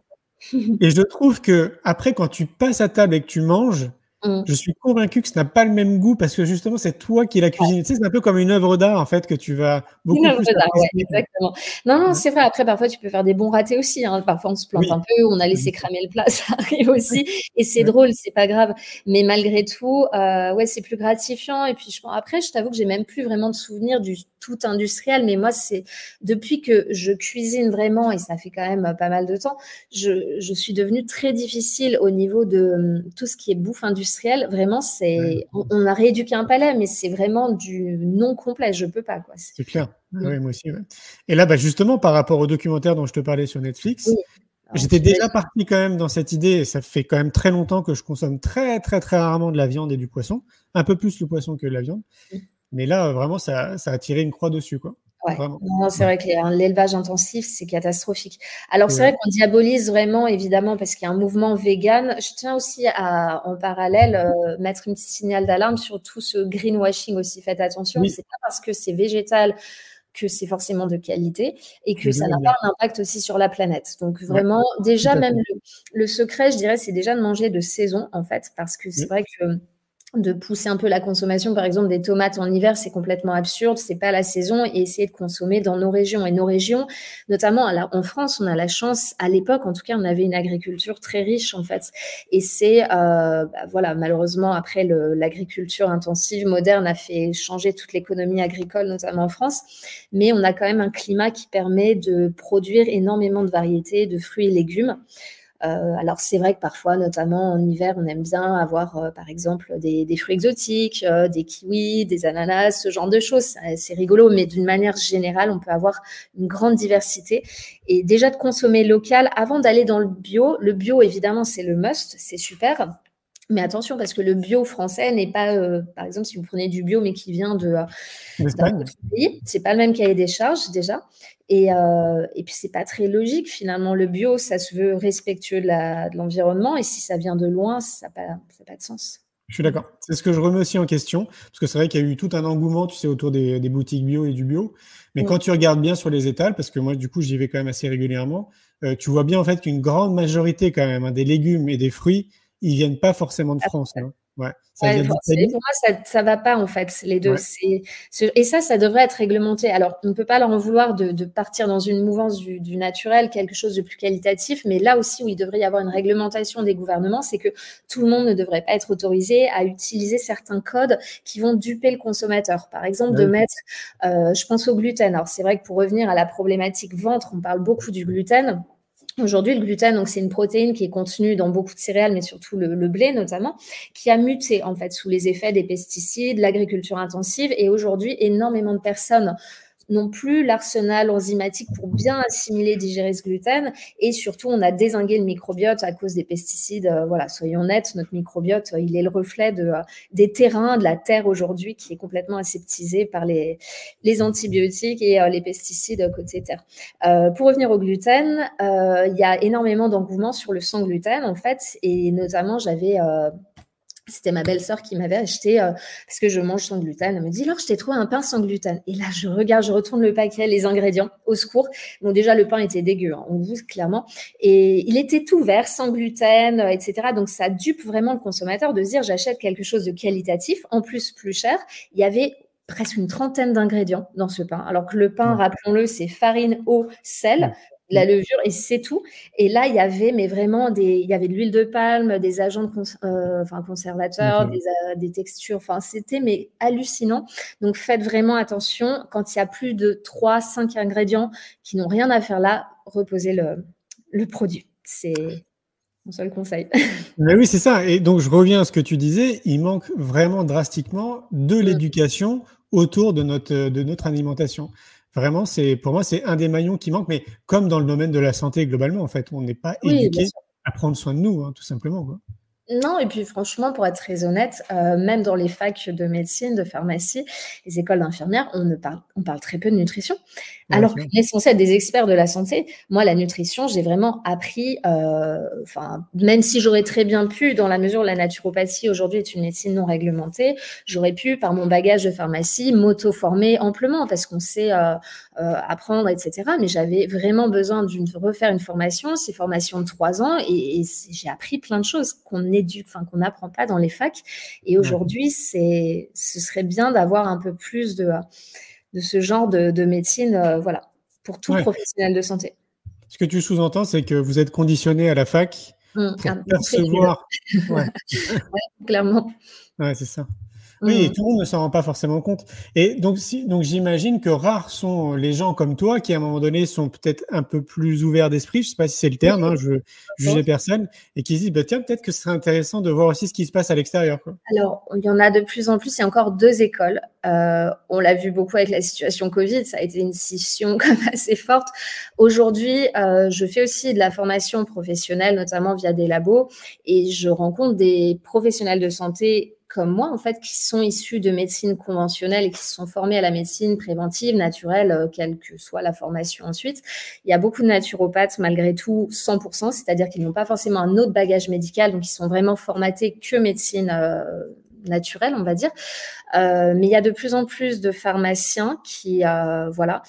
Et je trouve que après, quand tu passes à table et que tu manges, Mm. je suis convaincu que ça n'a pas le même goût parce que justement, c'est toi qui l'as cuisiné. Tu sais, c'est un peu comme une œuvre d'art en fait que tu vas beaucoup Une œuvre d'art, ouais, exactement. Non, non, Ouais. c'est vrai. Après, parfois, tu peux faire des bons ratés aussi. hein. Parfois, on se plante Oui. un peu, on a laissé cramer le plat, [LAUGHS] ça arrive aussi. Et c'est Ouais. drôle, c'est pas grave. Mais malgré tout, euh, ouais, c'est plus gratifiant. Et puis, je, après, je t'avoue que j'ai même plus vraiment de souvenirs du tout industriel. Mais moi, c'est depuis que je cuisine vraiment, et ça fait quand même pas mal de temps, je, je suis devenue très difficile au niveau de hum, tout ce qui est bouffe industrielle. Vraiment, c'est, on, on a rééduqué un palais, mais c'est vraiment du non complet. Je peux pas, quoi. C'est- C'est clair. Oui, moi aussi. ouais. Et là, bah, justement, par rapport au documentaire dont je te parlais sur Netflix, Oui. J'étais déjà parti quand même dans cette idée. Et ça fait quand même très longtemps que je consomme très, très, très rarement de la viande et du poisson. Un peu plus le poisson que la viande. Mais là, vraiment, ça, ça a tiré une croix dessus. Quoi. Ouais. Vraiment. Non, c'est vrai que hein, l'élevage intensif, c'est catastrophique. Alors, c'est Ouais. vrai qu'on diabolise vraiment, évidemment, parce qu'il y a un mouvement vegan. Je tiens aussi à, en parallèle, euh, mettre une petite signal d'alarme sur tout ce greenwashing aussi. Faites attention, Oui. c'est pas parce que c'est végétal que c'est forcément de qualité et que ça n'a pas un impact aussi sur la planète. Donc, vraiment, déjà, même le, le secret, je dirais, c'est déjà de manger de saison, en fait, parce que c'est Oui. vrai que de pousser un peu la consommation, par exemple, des tomates en hiver, c'est complètement absurde, c'est pas la saison, et essayer de consommer dans nos régions. Et nos régions, notamment en France, on a la chance, à l'époque, en tout cas, on avait une agriculture très riche, en fait. Et c'est, euh, bah, voilà, malheureusement, après, l'agriculture intensive moderne a fait changer toute l'économie agricole, notamment en France. Mais on a quand même un climat qui permet de produire énormément de variétés de fruits et légumes. Euh, alors c'est vrai que parfois, notamment en hiver, on aime bien avoir, euh, par exemple, des, fruits exotiques, euh, des kiwis, des ananas, ce genre de choses. C'est rigolo, mais d'une manière générale, on peut avoir une grande diversité. Et déjà de consommer local avant d'aller dans le bio. Le bio, évidemment, c'est le must, c'est super. Mais attention, parce que le bio français n'est pas, par exemple, si vous prenez du bio, mais qui vient de pays, c'est pas le même cahier des charges déjà. Et, euh, et puis, c'est pas très logique. Finalement, le bio, ça se veut respectueux de l'environnement. et si ça vient de loin, ça n'a pas, pas, de sens. Je suis d'accord. C'est ce que je remets aussi en question. Parce que c'est vrai qu'il y a eu tout un engouement, tu sais, autour des, boutiques bio et du bio. Mais quand tu regardes bien sur les étals, parce que moi, du coup, j'y vais quand même assez régulièrement, euh, tu vois bien en fait qu'une grande majorité quand même hein, des légumes et des fruits, ils viennent pas forcément de France. Hein. Ouais. pour moi, ça, ne va pas en fait, les deux. et ça, ça devrait être réglementé. Alors, on ne peut pas leur en vouloir de, partir dans une mouvance du, naturel, quelque chose de plus qualitatif, mais là aussi où il devrait y avoir une réglementation des gouvernements, c'est que tout le monde ne devrait pas être autorisé à utiliser certains codes qui vont duper le consommateur. Par exemple, de mettre, euh, je pense au gluten. Alors, c'est vrai que pour revenir à la problématique ventre, on parle beaucoup du gluten. Aujourd'hui, le gluten, donc c'est une protéine qui est contenue dans beaucoup de céréales, mais surtout le, blé notamment, qui a muté en fait sous les effets des pesticides, l'agriculture intensive, et aujourd'hui, énormément de personnes non plus l'arsenal enzymatique pour bien assimiler, digérer ce gluten. Et surtout, on a désingué le microbiote à cause des pesticides. Euh, voilà, soyons nets, notre microbiote, euh, il est le reflet de, euh, des terrains, de la terre aujourd'hui qui est complètement aseptisé par les, les antibiotiques et les pesticides côté terre. pour revenir au gluten, il y a énormément d'engouement sur le sans gluten, en fait. Et notamment, j'avais c'était ma belle-sœur qui m'avait acheté euh, parce que je mange sans gluten. Elle me dit alors je t'ai trouvé un pain sans gluten. Et là je regarde, je retourne le paquet, les ingrédients, au secours. Bon déjà le pain était dégueu, hein, on vous clairement. Et il était tout vert, sans gluten, euh, etc. Donc ça dupe vraiment le consommateur de dire j'achète quelque chose de qualitatif, en plus plus cher. Il y avait presque une trentaine d'ingrédients dans ce pain. Alors que le pain, rappelons-le, c'est farine, eau, sel la levure et c'est tout. Et là, il y avait, mais vraiment, des, il y avait de l'huile de palme, des agents de euh, enfin, conservateurs, euh, des, textures. Enfin, c'était mais hallucinant. Donc, faites vraiment attention quand il y a plus de 3, 5 ingrédients qui n'ont rien à faire là, reposez le, le produit. C'est mon seul conseil. [LAUGHS] Mais oui, c'est ça. Et donc, je reviens à ce que tu disais. Il manque vraiment drastiquement de mm. l'éducation autour de notre, de notre alimentation. Vraiment, c'est pour moi, c'est un des maillons qui manque, mais comme dans le domaine de la santé globalement, en fait, on n'est pas éduqué à prendre soin de nous, hein, tout simplement. Non, et puis franchement, pour être très honnête, euh, même dans les facs de médecine, de pharmacie, les écoles d'infirmières, on ne parle, on parle très peu de nutrition. Alors qu'on est censé être des experts de la santé. Moi, la nutrition, j'ai vraiment appris, euh, même si j'aurais très bien pu, dans la mesure où la naturopathie aujourd'hui est une médecine non réglementée, j'aurais pu, par mon bagage de pharmacie, m'auto-former amplement parce qu'on sait euh, apprendre, etc. Mais j'avais vraiment besoin de refaire une formation, ces formations de trois ans, et, et j'ai appris plein de choses qu'on enfin qu'on n'apprend pas dans les facs. Et aujourd'hui, c'est, ce serait bien d'avoir un peu plus de, de ce genre de, médecine, euh, voilà, pour tout professionnel de santé. Ce que tu sous-entends, c'est que vous êtes conditionné à la fac mmh, pour percevoir. [LAUGHS] clairement. Ouais, c'est ça. Oui, et mmh. tout le monde ne s'en rend pas forcément compte. Et donc, si, donc j'imagine que rares sont les gens comme toi qui, à un moment donné, sont peut-être un peu plus ouverts d'esprit, je ne sais pas si c'est le terme, hein, je juge personne, et qui se disent, bah, tiens, peut-être que ce serait intéressant de voir aussi ce qui se passe à l'extérieur. Alors, il y en a de plus en plus, il y a encore deux écoles. Euh, on l'a vu beaucoup avec la situation Covid, ça a été une scission [LAUGHS] assez forte. Aujourd'hui, euh, je fais aussi de la formation professionnelle, notamment via des labos, et je rencontre des professionnels de santé comme moi, en fait, qui sont issus de médecine conventionnelle et qui se sont formés à la médecine préventive, naturelle, euh, quelle que soit la formation ensuite. Il y a beaucoup de naturopathes, malgré tout, 100%, c'est-à-dire qu'ils n'ont pas forcément un autre bagage médical, donc ils sont vraiment formatés que médecine euh, naturelle, on va dire. Euh, mais il y a de plus en plus de pharmaciens qui, voilà,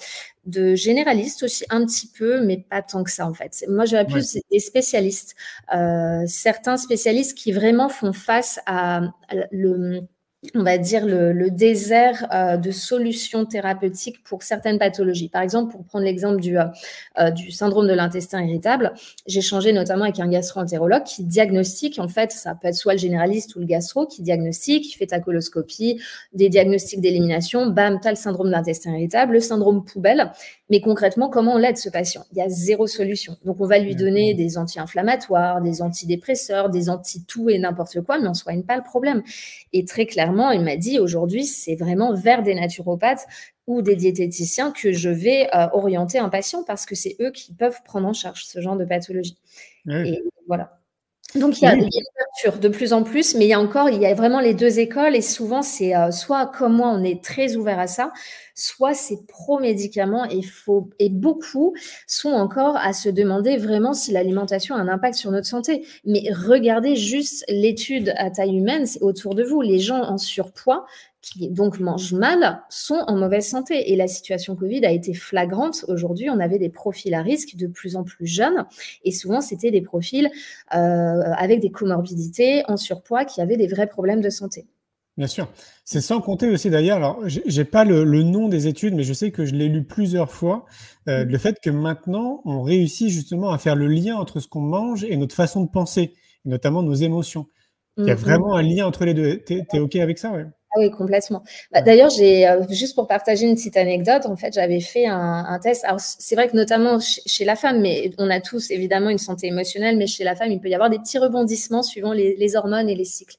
de généralistes aussi un petit peu, mais pas tant que ça en fait. Moi, j'aurais plus des spécialistes, euh, certains spécialistes qui vraiment font face à le on va dire, le, désert euh, de solutions thérapeutiques pour certaines pathologies. Par exemple, pour prendre l'exemple du, euh, euh, du syndrome de l'intestin irritable, j'ai changé notamment avec un gastro-entérologue qui diagnostique, en fait, ça peut être soit le généraliste ou le gastro, qui diagnostique, qui fait ta coloscopie, des diagnostics d'élimination, bam, tu as le syndrome de l'intestin irritable, le syndrome poubelle. Mais concrètement, comment on l'aide ce patient? Il y a zéro solution. Donc, on va lui donner des anti-inflammatoires, des antidépresseurs, des anti-tout et n'importe quoi, mais on ne soigne pas le problème. Et très clairement, il m'a dit aujourd'hui, c'est vraiment vers des naturopathes ou des diététiciens que je vais euh, orienter un patient parce que c'est eux qui peuvent prendre en charge ce genre de pathologie. Et voilà. Donc il y a, une ouverture de plus en plus, mais il y a encore, il y a vraiment les deux écoles et souvent c'est euh, soit comme moi on est très ouvert à ça, soit c'est pro-médicaments et, faut, et beaucoup sont encore à se demander vraiment si l'alimentation a un impact sur notre santé. Mais regardez juste l'étude à taille humaine autour de vous. Les gens en surpoids qui donc mangent mal sont en mauvaise santé. Et la situation Covid a été flagrante. Aujourd'hui, on avait des profils à risque de plus en plus jeunes. Et souvent, c'était des profils euh, avec des comorbidités, en surpoids, qui avaient des vrais problèmes de santé. Bien sûr. C'est sans compter aussi d'ailleurs, alors j'ai pas le, nom des études, mais je sais que je l'ai lu plusieurs fois, euh, mmh. le fait que maintenant on réussit justement à faire le lien entre ce qu'on mange et notre façon de penser, notamment nos émotions. Il y a mmh, vraiment un lien entre les deux. Tu es, OK avec ça ouais? Ah oui, complètement. Bah, d'ailleurs, j'ai euh, juste pour partager une petite anecdote, en fait, j'avais fait un, test. Alors, c'est vrai que notamment chez, la femme, mais on a tous évidemment une santé émotionnelle, mais chez la femme, il peut y avoir des petits rebondissements suivant les, hormones et les cycles.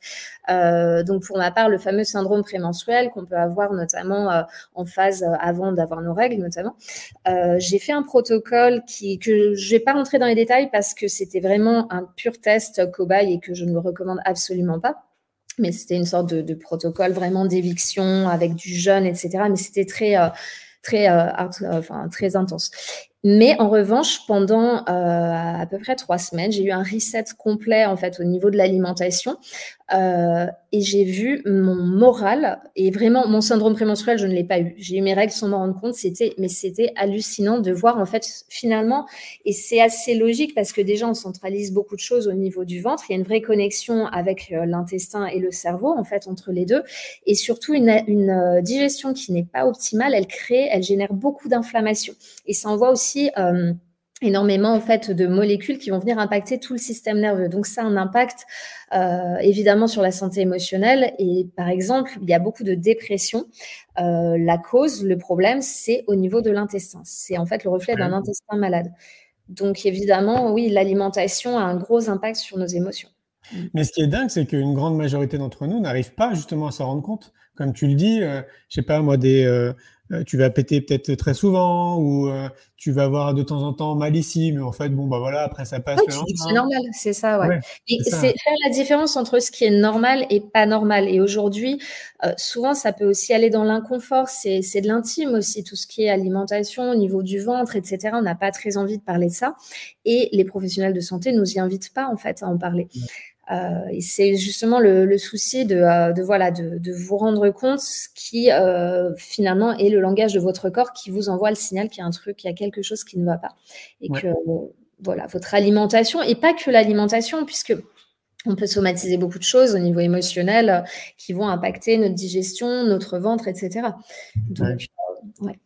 Euh, donc, pour ma part, le fameux syndrome prémenstruel qu'on peut avoir notamment euh, en phase avant d'avoir nos règles, notamment. j'ai fait un protocole qui que je vais pas rentrer dans les détails parce que c'était vraiment un pur test cobaye et que je ne le recommande absolument pas mais c'était une sorte de, protocole vraiment d'éviction avec du jeûne, etc. Mais c'était très, euh, très, euh, euh, enfin, très intense. Mais en revanche, pendant à peu près trois semaines, j'ai eu un reset complet en fait au niveau de l'alimentation euh, et j'ai vu mon moral et vraiment mon syndrome prémenstruel, je ne l'ai pas eu. J'ai eu mes règles sans m'en rendre compte. C'était, mais c'était hallucinant de voir en fait finalement et c'est assez logique parce que déjà on centralise beaucoup de choses au niveau du ventre. Il y a une vraie connexion avec euh, l'intestin et le cerveau en fait entre les deux et surtout une, une digestion qui n'est pas optimale, elle crée, elle génère beaucoup d'inflammation et ça envoie aussi euh, énormément en fait de molécules qui vont venir impacter tout le système nerveux. Donc ça a un impact euh, évidemment sur la santé émotionnelle et par exemple il y a beaucoup de dépression. Euh, la cause, le problème, c'est au niveau de l'intestin. C'est en fait le reflet d'un intestin malade. Donc évidemment, oui, l'alimentation a un gros impact sur nos émotions. Mais ce qui est dingue, c'est qu'une grande majorité d'entre nous n'arrive pas justement à s'en rendre compte. Comme tu le dis, je je sais pas moi, des, euh, tu vas péter peut-être très souvent ou euh, tu vas avoir de temps en temps mal ici, mais en fait, bon, bah voilà, après ça passe. c'est normal, c'est ça, ouais. c'est faire la différence entre ce qui est normal et pas normal. Et aujourd'hui, euh, souvent, ça peut aussi aller dans l'inconfort, c'est de l'intime aussi, tout ce qui est alimentation au niveau du ventre, etc. On n'a pas très envie de parler de ça. Et les professionnels de santé ne nous y invitent pas, en fait, à en parler. Euh, et c'est justement le, souci de, euh, voilà, de, vous rendre compte ce qui euh, finalement est le langage de votre corps qui vous envoie le signal qu'il y a un truc, qu'il y a quelque chose qui ne va pas. Et que voilà, votre alimentation, et pas que l'alimentation, puisque on peut somatiser beaucoup de choses au niveau émotionnel qui vont impacter notre digestion, notre ventre, etc. Donc, ouais.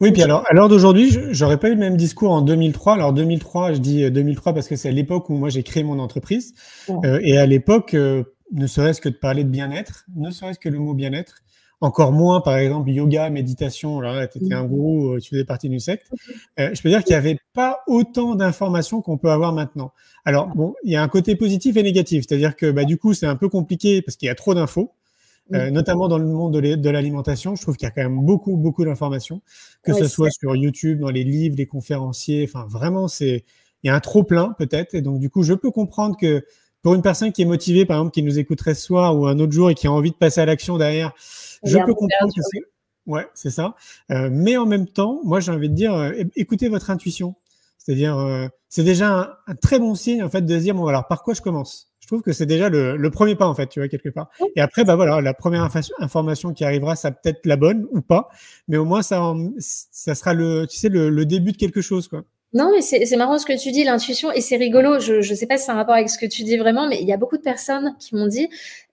Oui, puis alors, à l'heure d'aujourd'hui, j'aurais pas eu le même discours en 2003. Alors 2003, je dis 2003 parce que c'est l'époque où moi j'ai créé mon entreprise. Euh, et à l'époque, euh, ne serait-ce que de parler de bien-être, ne serait-ce que le mot bien-être, encore moins par exemple yoga, méditation. Là, tu étais un gourou, euh, tu faisais partie d'une secte. je peux dire qu'il n'y avait pas autant d'informations qu'on peut avoir maintenant. Alors bon, il y a un côté positif et négatif, c'est-à-dire que bah, du coup c'est un peu compliqué parce qu'il y a trop d'infos. Euh, notamment dans le monde de l'alimentation. Je trouve qu'il y a quand même beaucoup, beaucoup d'informations, que ce soit sur YouTube, dans les livres, les conférenciers. Enfin, vraiment, c'est il y a un trop plein peut-être. Et donc, du coup, je peux comprendre que pour une personne qui est motivée, par exemple, qui nous écouterait ce soir ou un autre jour et qui a envie de passer à l'action derrière, je peux comprendre que c'est. Ouais, c'est ça. Euh, mais en même temps, moi, j'ai envie de dire, euh, écoutez votre intuition. C'est-à-dire, c'est déjà un, un, très bon signe en fait de se dire bon alors par quoi je commence? Trouve que c'est déjà le, premier pas, en fait, tu vois, quelque part. Et après, bah voilà, la première information qui arrivera, ça peut-être la bonne ou pas, mais au moins, ça, ça sera le, tu sais, le, le début de quelque chose, quoi. Non, mais c'est marrant ce que tu dis, l'intuition, et c'est rigolo. Je ne sais pas si c'est un rapport avec ce que tu dis vraiment, mais il y a beaucoup de personnes qui m'ont dit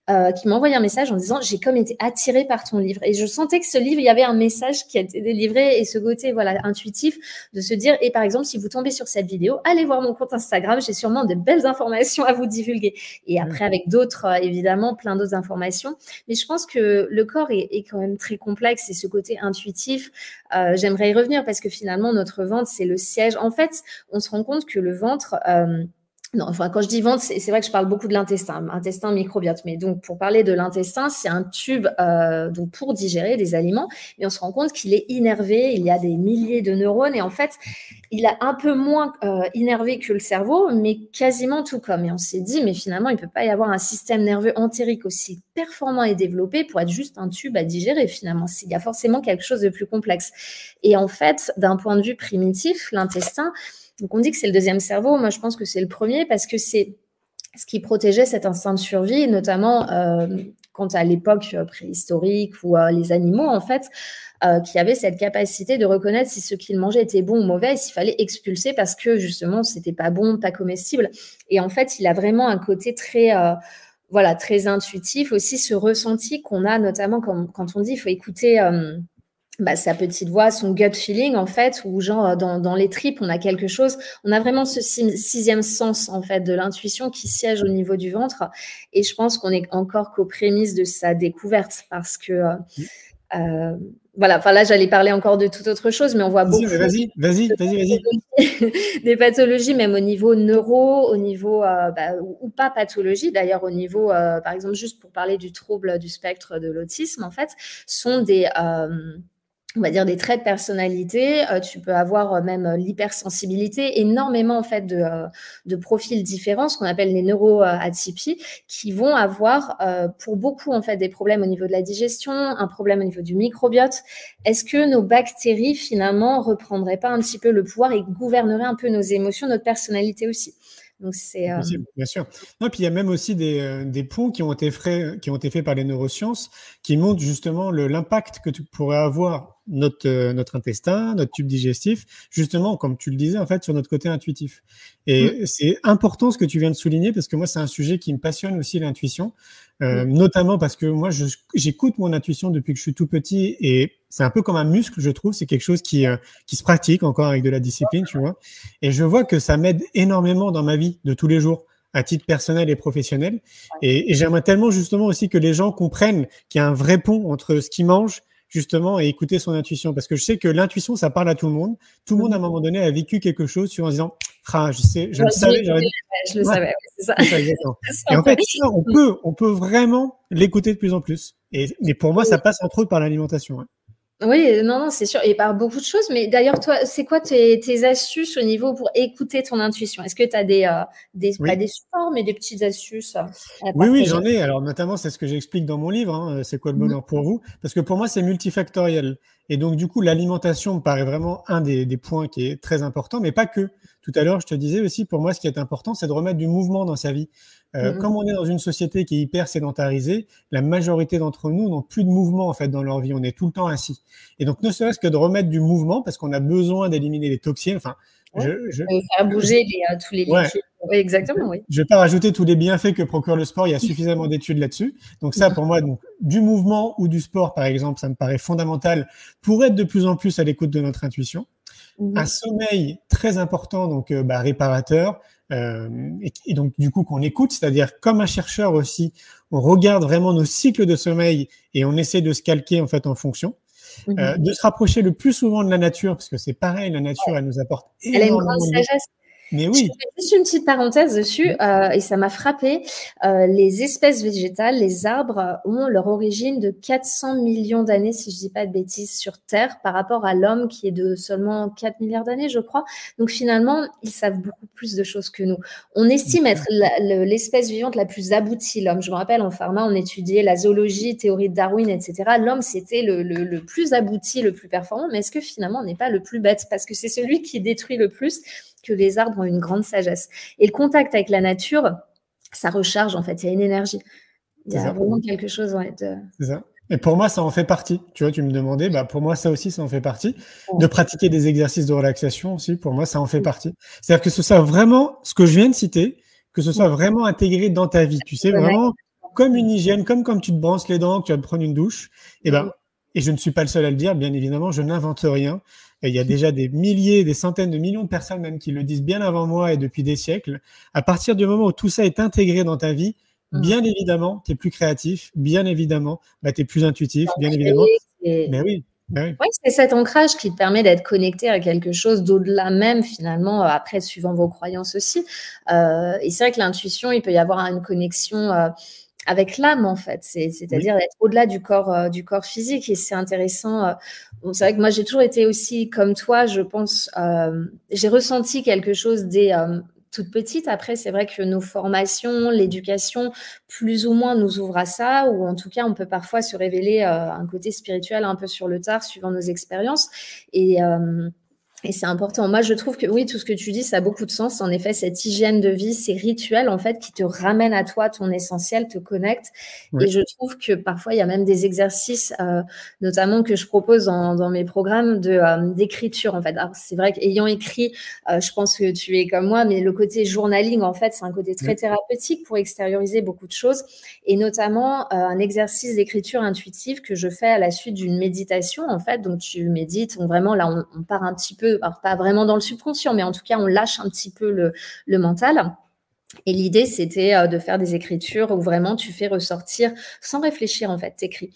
euh, qui m'a envoyé un message en disant j'ai comme été attirée par ton livre. Et je sentais que ce livre il y avait un message qui a été délivré et ce côté voilà intuitif de se dire et par exemple si vous tombez sur cette vidéo allez voir mon compte Instagram j'ai sûrement de belles informations à vous divulguer. Et après avec d'autres euh, évidemment plein d'autres informations. Mais je pense que le corps est, est, quand même très complexe et ce côté intuitif euh, j'aimerais y revenir parce que finalement notre ventre c'est le siège. En fait on se rend compte que le ventre euh, non, enfin, quand je dis ventre, c'est vrai que je parle beaucoup de l'intestin, intestin microbiote. Mais donc, pour parler de l'intestin, c'est un tube euh, donc pour digérer des aliments. Mais on se rend compte qu'il est innervé. Il y a des milliers de neurones et en fait, il est un peu moins euh, innervé que le cerveau, mais quasiment tout comme. Et on s'est dit, mais finalement, il ne peut pas y avoir un système nerveux entérique aussi performant et développé pour être juste un tube à digérer. Finalement, il y a forcément quelque chose de plus complexe. Et en fait, d'un point de vue primitif, l'intestin donc on dit que c'est le deuxième cerveau. Moi, je pense que c'est le premier parce que c'est ce qui protégeait cet instinct de survie, notamment euh, quand à l'époque euh, préhistorique ou euh, les animaux, en fait, qui avaient cette capacité de reconnaître si ce qu'ils mangeaient était bon ou mauvais s'il fallait expulser parce que justement, c'était pas bon, pas comestible. Et en fait, il a vraiment un côté très voilà, très intuitif aussi, ce ressenti qu'on a notamment quand, quand on dit il faut écouter bah, sa petite voix, son gut feeling en fait, ou genre euh, dans, les tripes, on a quelque chose. On a vraiment ce sixième sens en fait de l'intuition qui siège au niveau du ventre. Et je pense qu'on est encore qu'aux prémices de sa découverte parce que euh, euh voilà. Enfin là, j'allais parler encore de toute autre chose, mais on voit beaucoup. Vas-y, vas-y, vas-y, vas-y. [LAUGHS] des pathologies, même au niveau neuro, au niveau euh, bah, ou, pas pathologie, d'ailleurs au niveau, par exemple, juste pour parler du trouble du spectre de l'autisme, en fait, sont des on va dire des traits de personnalité. Euh, tu peux avoir euh, même euh, l'hypersensibilité, énormément en fait de, de profils différents, ce qu'on appelle les neuroatypies, qui vont avoir pour beaucoup en fait des problèmes au niveau de la digestion, un problème au niveau du microbiote. Est-ce que nos bactéries finalement reprendraient pas un petit peu le pouvoir et gouverneraient un peu nos émotions, notre personnalité aussi? Donc c'est bien sûr. Non, puis il y a même aussi des, des ponts qui ont été faits qui ont été faits par les neurosciences qui montrent justement l'impact que tu pourrais avoir notre, euh, notre intestin, notre tube digestif, justement, comme tu le disais, en fait, sur notre côté intuitif. Et c'est important ce que tu viens de souligner, parce que moi, c'est un sujet qui me passionne aussi, l'intuition, euh, mm. notamment parce que moi, j'écoute mon intuition depuis que je suis tout petit, et c'est un peu comme un muscle, je trouve, c'est quelque chose qui, euh, qui se pratique encore avec de la discipline, tu vois. Et je vois que ça m'aide énormément dans ma vie de tous les jours à titre personnel et professionnel. Et, et j'aimerais tellement justement aussi que les gens comprennent qu'il y a un vrai pont entre ce qu'ils mangent justement et écouter son intuition. Parce que je sais que l'intuition ça parle à tout le monde. Tout le monde à un moment donné a vécu quelque chose sur en disant ah je sais je le savais je le savais c'est ça, [LAUGHS] et en fait on peut on peut vraiment l'écouter de plus en plus. Et mais pour moi ça passe entre autres par l'alimentation hein. Oui, non, non, c'est sûr. Et par beaucoup de choses. Mais d'ailleurs, toi, c'est quoi tes, astuces au niveau pour écouter ton intuition? Est-ce que tu as des, euh, des pas des supports, mais des petites astuces Oui, oui, j'en ai. Alors, notamment, c'est ce que j'explique dans mon livre. Hein, c'est quoi le bonheur pour vous? Parce que pour moi, c'est multifactoriel. Et donc, du coup, l'alimentation me paraît vraiment un des, des, points qui est très important, mais pas que. Tout à l'heure, je te disais aussi, pour moi, ce qui est important, c'est de remettre du mouvement dans sa vie. Euh, mmh. Comme on est dans une société qui est hyper sédentarisée, la majorité d'entre nous n'ont plus de mouvement en fait dans leur vie. On est tout le temps assis. Et donc, ne serait-ce que de remettre du mouvement, parce qu'on a besoin d'éliminer les toxines. Enfin, je, je, les, euh, tous les liquides. Oui, exactement, oui. Je ne vais pas rajouter tous les bienfaits que procure le sport. Il y a suffisamment d'études là-dessus. Donc ça, pour moi, donc, du mouvement ou du sport, par exemple, ça me paraît fondamental pour être de plus en plus à l'écoute de notre intuition. Mmh. Un sommeil très important, donc euh, bah, réparateur, euh, et, donc du coup qu'on écoute, c'est-à-dire comme un chercheur aussi, on regarde vraiment nos cycles de sommeil et on essaie de se calquer en fait en fonction. Mmh. Euh, de se rapprocher le plus souvent de la nature, parce que c'est pareil, la nature, elle nous apporte énormément. Elle a une grande sagesse. Mais oui. juste une petite parenthèse dessus, euh, et ça m'a frappé. Euh, les espèces végétales, les arbres, ont leur origine de 400 millions d'années, si je dis pas de bêtises, sur Terre, par rapport à l'homme qui est de seulement 4 milliards d'années, je crois. Donc finalement, ils savent beaucoup plus de choses que nous. On estime être l'espèce vivante la plus aboutie, l'homme. Je me rappelle, en pharma, on étudiait la zoologie, théorie de Darwin, etc. L'homme, c'était le, le, le plus abouti, le plus performant. Mais est-ce que finalement, on n'est pas le plus bête? Parce que c'est celui qui détruit le plus que les arbres ont une grande sagesse. Et le contact avec la nature, ça recharge en fait, il y a une énergie. Il y a vraiment quelque chose ouais, de... C'est ça. Et pour moi, ça en fait partie. Tu vois, tu me demandais, bah pour moi, ça aussi, ça en fait partie. De pratiquer des exercices de relaxation aussi, pour moi, ça en fait partie. C'est-à-dire que ce soit vraiment ce que je viens de citer, que ce soit vraiment intégré dans ta vie. Tu sais, vraiment comme une hygiène, comme quand tu te brosses les dents, que tu vas te prendre une douche. Et ben, et je ne suis pas le seul à le dire, bien évidemment, je n'invente rien. Et il y a déjà des milliers, des centaines de millions de personnes même qui le disent bien avant moi et depuis des siècles. À partir du moment où tout ça est intégré dans ta vie, Mmh. Bien évidemment, tu es plus créatif, bien évidemment, bah, tu es plus intuitif, bien évidemment. Mais oui, oui. c'est cet ancrage qui te permet d'être connecté à quelque chose d'au-delà même, finalement, euh, après, suivant vos croyances aussi. Euh, et c'est vrai que l'intuition, il peut y avoir une connexion euh, avec l'âme, en fait. C'est-à-dire d'être au-delà du corps, du corps physique. Et c'est intéressant. c'est vrai que moi, j'ai toujours été aussi comme toi, je pense. j'ai ressenti quelque chose des toute petite. Après, c'est vrai que nos formations, l'éducation, plus ou moins nous ouvrent à ça, ou en tout cas, on peut parfois se révéler euh, un côté spirituel un peu sur le tard, suivant nos expériences. Et, euh, et c'est important. Moi, je trouve que oui, tout ce que tu dis, ça a beaucoup de sens. En effet, cette hygiène de vie, ces rituels, en fait, qui te ramènent à toi, ton essentiel, te connectent. Et je trouve que parfois, il y a même des exercices, euh, notamment que je propose dans, mes programmes de euh, d'écriture, en fait. Alors, c'est vrai qu'ayant écrit, euh, je pense que tu es comme moi, mais le côté journaling, en fait, c'est un côté très thérapeutique pour extérioriser beaucoup de choses. Et notamment, un exercice d'écriture intuitive que je fais à la suite d'une méditation, en fait. Donc, tu médites. Donc, vraiment, là, on part un petit peu pas vraiment dans le subconscient, mais en tout cas, on lâche un petit peu le, mental. Et l'idée, c'était euh, de faire des écritures où vraiment tu fais ressortir sans réfléchir, en fait, t'écris.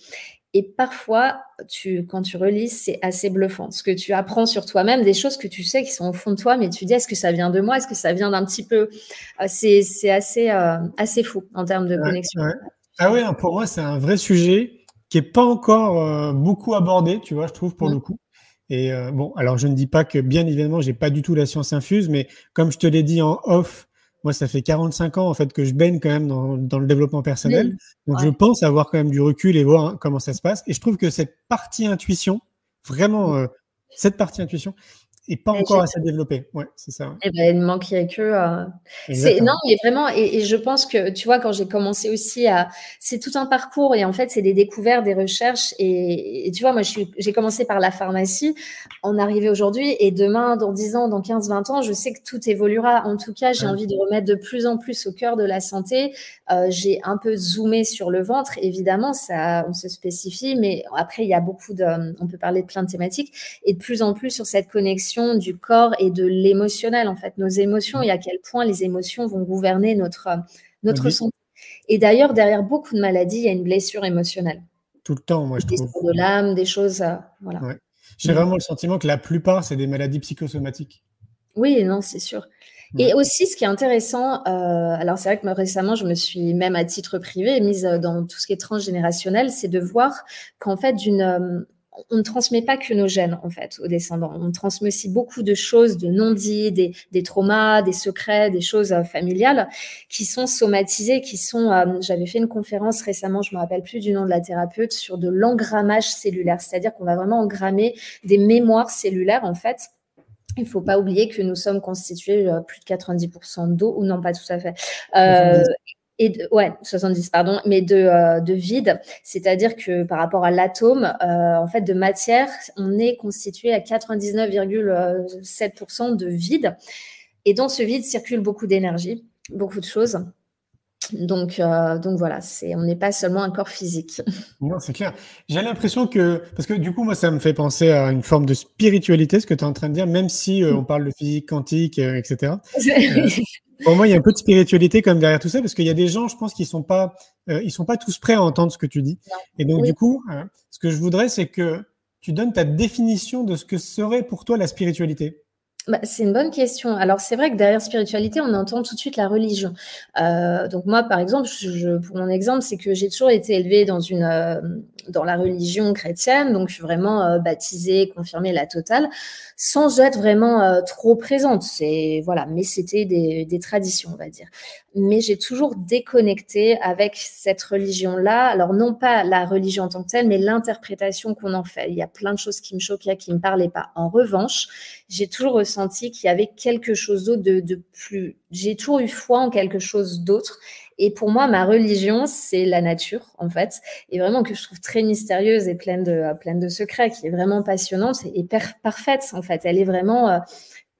Et parfois, tu, quand tu relis, c'est assez bluffant. Ce que tu apprends sur toi-même, des choses que tu sais qui sont au fond de toi, mais tu dis, est-ce que ça vient de moi? Est-ce que ça vient d'un petit peu euh, C'est assez, euh, assez fou en termes de connexion. Ah oui, pour moi, c'est un vrai sujet qui n'est pas encore beaucoup abordé, tu vois, je trouve, pour mmh. le coup. Et euh, bon, alors je ne dis pas que bien évidemment, j'ai pas du tout la science infuse, mais comme je te l'ai dit en off, moi, ça fait 45 ans en fait que je baigne quand même dans, dans le développement personnel. Donc, je pense avoir quand même du recul et voir comment ça se passe. Et je trouve que cette partie intuition, vraiment, euh, cette partie intuition, et pas encore assez développé. Ouais, c'est ça. Eh ben, il ne manquait que. Euh... Non, mais vraiment, et, je pense que, tu vois, quand j'ai commencé aussi à. C'est tout un parcours et en fait, c'est des découvertes, des recherches. Et, tu vois, moi, j'ai commencé par la pharmacie. On arrivait aujourd'hui et demain, dans 10 ans, dans 15, 20 ans, je sais que tout évoluera. En tout cas, j'ai envie de remettre de plus en plus au cœur de la santé. Euh, j'ai un peu zoomé sur le ventre. Évidemment, ça, on se spécifie, mais après, il y a beaucoup de. On peut parler de plein de thématiques et de plus en plus sur cette connexion du corps et de l'émotionnel, en fait, nos émotions et à quel point les émotions vont gouverner notre, notre santé. Et d'ailleurs, derrière beaucoup de maladies, il y a une blessure émotionnelle. Tout le temps, moi, je des trouve. de l'âme, des choses. Euh, voilà. J'ai vraiment le sentiment que la plupart, c'est des maladies psychosomatiques. Oui, non, c'est sûr. Et aussi, ce qui est intéressant, euh, alors c'est vrai que récemment, je me suis même à titre privé mise euh, dans tout ce qui est transgénérationnel, c'est de voir qu'en fait, d'une on ne transmet pas que nos gènes, en fait, aux descendants. On transmet aussi beaucoup de choses, de non-dits, des, traumas, des secrets, des choses euh, familiales qui sont somatisées, qui sont... Euh, j'avais fait une conférence récemment, je me rappelle plus du nom de la thérapeute, sur de l'engrammage cellulaire. C'est-à-dire qu'on va vraiment engrammer des mémoires cellulaires, en fait, il ne faut pas oublier que nous sommes constitués euh, plus de 90% d'eau, ou non pas tout à fait, et de, ouais, 70 pardon, mais de, euh, de vide, c'est-à-dire que par rapport à l'atome, euh, en fait, de matière, on est constitué à 99,7% de vide, et dans ce vide circule beaucoup d'énergie, beaucoup de choses. Donc, euh, donc voilà, c'est, on n'est pas seulement un corps physique. [LAUGHS] Non, c'est clair. J'ai l'impression que, parce que du coup, moi, ça me fait penser à une forme de spiritualité, ce que tu es en train de dire, même si on parle de physique quantique, etc. [LAUGHS] Pour moi, il y a un peu de spiritualité comme derrière tout ça, parce qu'il y a des gens, je pense, qui sont pas, euh, ils sont pas tous prêts à entendre ce que tu dis. Et donc, du coup, euh, ce que je voudrais, c'est que tu donnes ta définition de ce que serait pour toi la spiritualité. Bah, c'est une bonne question. Alors, c'est vrai que derrière spiritualité, on entend tout de suite la religion. Euh, donc, moi, par exemple, je, pour mon exemple, c'est que j'ai toujours été élevée dans, une, euh, dans la religion chrétienne, donc je suis vraiment euh, baptisée, confirmée la totale, sans être vraiment trop présente. C'est, voilà, mais c'était des, traditions, on va dire mais j'ai toujours déconnecté avec cette religion-là. Alors, non pas la religion en tant que telle, mais l'interprétation qu'on en fait. Il y a plein de choses qui me choquaient, qui me parlaient pas. En revanche, j'ai toujours ressenti qu'il y avait quelque chose d'autre de plus. J'ai toujours eu foi en quelque chose d'autre Et pour moi, ma religion, c'est la nature, en fait, et vraiment que je trouve très mystérieuse et pleine de, pleine de secrets, qui est vraiment passionnante et parfaite, en fait. Elle est vraiment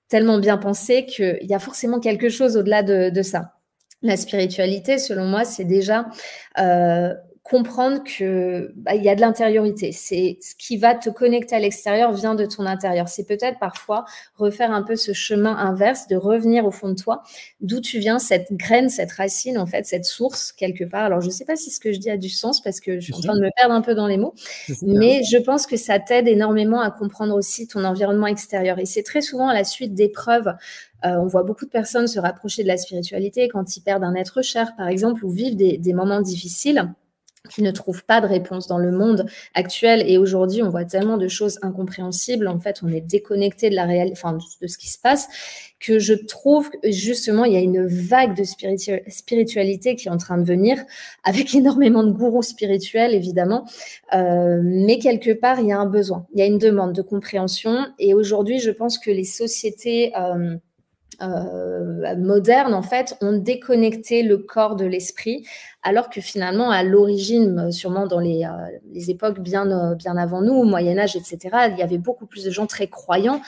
tellement bien pensée qu'il y a forcément quelque chose au-delà de, ça. La spiritualité, selon moi, c'est déjà comprendre que bah, il y a de l'intériorité. C'est ce qui va te connecter à l'extérieur vient de ton intérieur. C'est peut-être parfois refaire un peu ce chemin inverse, de revenir au fond de toi, d'où tu viens, cette graine, cette racine, en fait, cette source quelque part. Alors je ne sais pas si ce que je dis a du sens parce que je suis en train de me perdre un peu dans les mots, mais je pense que ça t'aide énormément à comprendre aussi ton environnement extérieur. Et c'est très souvent à la suite d'épreuves euh, on voit beaucoup de personnes se rapprocher de la spiritualité quand ils perdent un être cher, par exemple, ou vivent des moments difficiles qui ne trouvent pas de réponse dans le monde actuel. Et aujourd'hui, on voit tellement de choses incompréhensibles. En fait, on est déconnecté de la réalité, enfin, de ce qui se passe, que je trouve justement, il y a une vague de spiritualité qui est en train de venir, avec [LAUGHS] énormément de gourous spirituels, évidemment. Euh, mais quelque part, il y a un besoin, il y a une demande de compréhension. Et aujourd'hui, je pense que les sociétés... Euh, euh, modernes, en fait, ont déconnecté le corps de l'esprit, alors que finalement, à l'origine, sûrement dans les, euh, les époques bien, euh, bien avant nous, au Moyen Âge, etc., il y avait beaucoup plus de gens très croyants,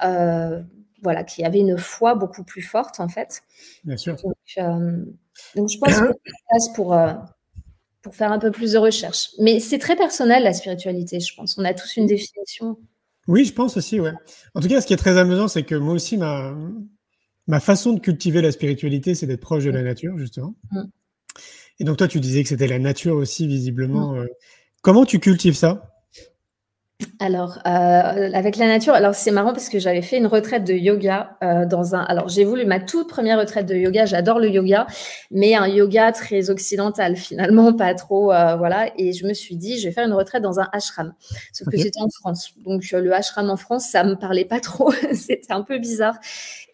voilà, qui avaient une foi beaucoup plus forte, en fait. Bien sûr. Donc, je pense que passe pour pour faire un peu plus de recherche. Mais c'est très personnel, la spiritualité, je pense. On a tous une définition. Oui, je pense aussi, ouais. En tout cas, ce qui est très amusant, c'est que moi aussi, ma, ma façon de cultiver la spiritualité, c'est d'être proche de la nature, justement. Mm. Et donc, toi, tu disais que c'était la nature aussi, visiblement. Mm. Euh. comment tu cultives ça? Alors, euh, avec la nature, alors c'est marrant parce que j'avais fait une retraite de yoga euh, dans un. Alors, j'ai voulu ma toute première retraite de yoga. J'adore le yoga, mais un yoga très occidental finalement, [LAUGHS] pas trop, euh, voilà. Et je me suis dit, je vais faire une retraite dans un ashram. Sauf que c'était en France, donc le ashram en France, ça me parlait pas trop. [LAUGHS] c'était un peu bizarre.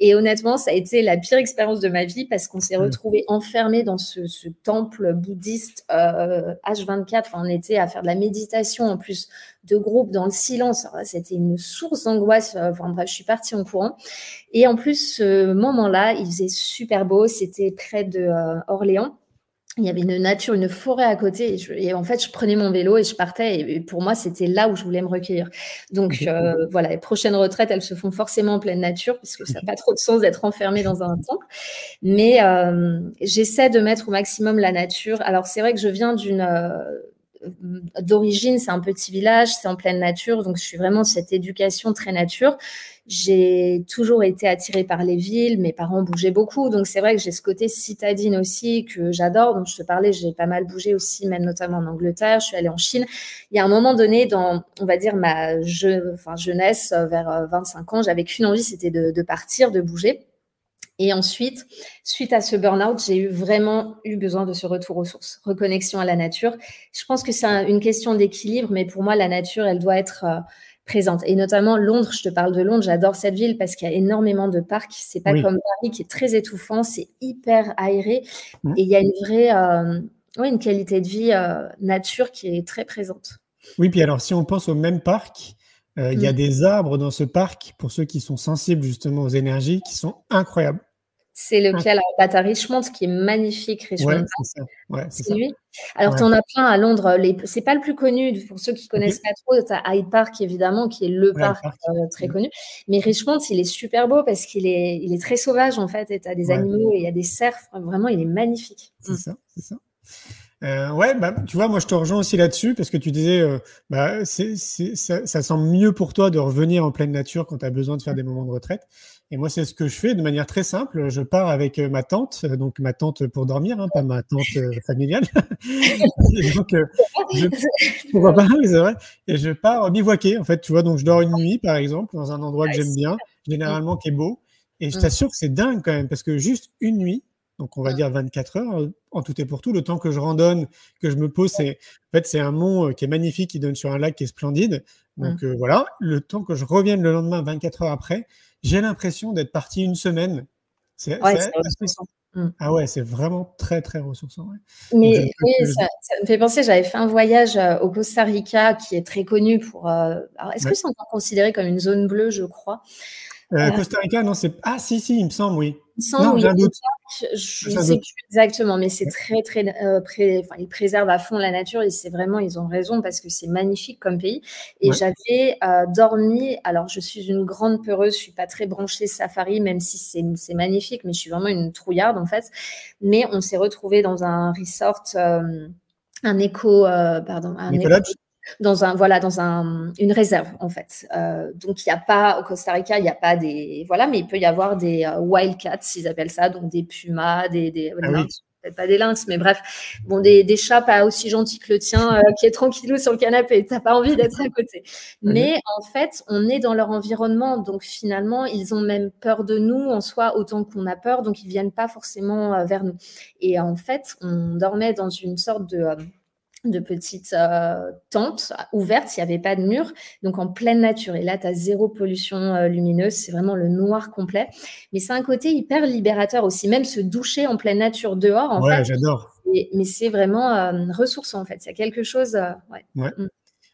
Et honnêtement, ça a été la pire expérience de ma vie parce qu'on s'est mmh. retrouvés enfermés dans ce, ce temple bouddhiste H24. Enfin, on était à faire de la méditation en plus de groupe dans le silence. C'était une source d'angoisse. Euh, enfin bref, je suis partie en courant. Et en plus, ce moment-là, il faisait super beau. C'était près de euh, Orléans. Il y avait une nature, une forêt à côté. Et, en fait, je prenais mon vélo et je partais. Et, pour moi, c'était là où je voulais me recueillir. Donc euh, voilà, les prochaines retraites, elles se font forcément en pleine nature, puisque ça n'a pas trop de sens d'être enfermé dans un temple. Mais j'essaie de mettre au maximum la nature. Alors c'est vrai que je viens d'une euh, d'origine, c'est un petit village, c'est en pleine nature, donc je suis vraiment cette éducation très nature. J'ai toujours été attirée par les villes, mes parents bougeaient beaucoup, donc c'est vrai que j'ai ce côté citadine aussi que j'adore. Donc je te parlais, j'ai pas mal bougé aussi, même notamment en Angleterre. Je suis allée en Chine. Il y a un moment donné dans, on va dire ma jeunesse, vers 25 euh, ans, j'avais qu'une envie, c'était de partir, de bouger. Et ensuite, suite à ce burn-out, j'ai eu vraiment eu besoin de ce retour aux sources, reconnexion à la nature. Je pense que c'est une question d'équilibre, mais pour moi, la nature, elle doit être euh, présente. Et notamment Londres, je te parle de Londres, j'adore cette ville parce qu'il y a énormément de parcs. C'est pas comme Paris qui est très étouffant, c'est hyper aéré mmh. et il y a une vraie, euh, une qualité de vie euh, nature qui est très présente. Oui, puis alors si on pense au même parc, il y a mmh. des arbres dans ce parc, pour ceux qui sont sensibles justement aux énergies, qui sont incroyables. C'est lequel Alors, Bata Richmond, qui est magnifique. Richmond ouais, c'est lui. Alors, tu en as plein à Londres. Les... C'est pas le plus connu. Pour ceux qui connaissent pas trop, tu as Hyde Park, évidemment, qui est le parc, euh, très connu. Mais Richmond, il est super beau parce qu'il est, il est très sauvage, en fait. Et tu as des animaux et il y a des cerfs. Vraiment, il est magnifique. C'est mm. ça, c'est ça. Euh, ouais, bah, tu vois, moi je te rejoins aussi là-dessus parce que tu disais, euh, bah, ça, ça, semble mieux pour toi de revenir en pleine nature quand tu as besoin de faire des moments de retraite. Et moi, c'est ce que je fais de manière très simple. Je pars avec euh, ma tante, euh, donc ma tante pour dormir, hein, pas ma tante euh, familiale. [LAUGHS] donc, je, [LAUGHS] pas, c'est vrai. Et je pars bivouaquer, en fait, tu vois. Donc, je dors une nuit, par exemple, dans un endroit que j'aime bien, généralement qui est beau. Et je mmh. t'assure que c'est dingue quand même, parce que juste une nuit, donc on va mmh. dire 24 heures, en tout et pour tout, le temps que je randonne, que je me pose, c'est en fait c'est un mont qui est magnifique, qui donne sur un lac qui est splendide. Donc mmh. voilà, le temps que je revienne le lendemain, 24 heures après, j'ai l'impression d'être parti une semaine. C'est mmh. Ah ouais, c'est vraiment très, très ressourçant. Mais oui, ça, me fait penser, j'avais fait un voyage euh, au Costa Rica qui est très connu pour. Euh, est-ce que c'est encore considéré comme une zone bleue, je crois? Euh, Costa Rica, non, c'est. Ah, si, si, il me semble, oui. Il me semble, non, un doute. je ne sais plus exactement, mais c'est très, très. Euh, enfin, ils préservent à fond la nature et c'est vraiment, ils ont raison parce que c'est magnifique comme pays. Et j'avais euh, dormi. Alors, je suis une grande peureuse, je suis pas très branchée safari, même si c'est magnifique, mais je suis vraiment une trouillarde en fait. Mais on s'est retrouvé dans un resort, euh, un éco, pardon, un éco, dans un voilà dans un, une réserve en fait. Euh, donc il n'y a pas au Costa Rica, il n'y a pas des voilà, mais il peut y avoir des euh, wildcats, ils appellent ça, donc des pumas, des, des ah peut-être pas des lynx, mais bref, bon des, des, chats pas aussi gentils que le tien euh, qui est tranquillou sur le canapé, t'as pas envie d'être à côté. Mais en fait, on est dans leur environnement, donc finalement ils ont même peur de nous. En soi autant qu'on a peur, donc ils viennent pas forcément vers nous. Et en fait, on dormait dans une sorte de de petites euh, tentes ouvertes, il n'y avait pas de mur, donc en pleine nature. Et là, tu as zéro pollution euh, lumineuse, c'est vraiment le noir complet. Mais c'est un côté hyper libérateur aussi, même se doucher en pleine nature dehors. En ouais, j'adore. Mais c'est vraiment euh, ressourçant en fait. Il y a quelque chose. ouais. ouais. Mm.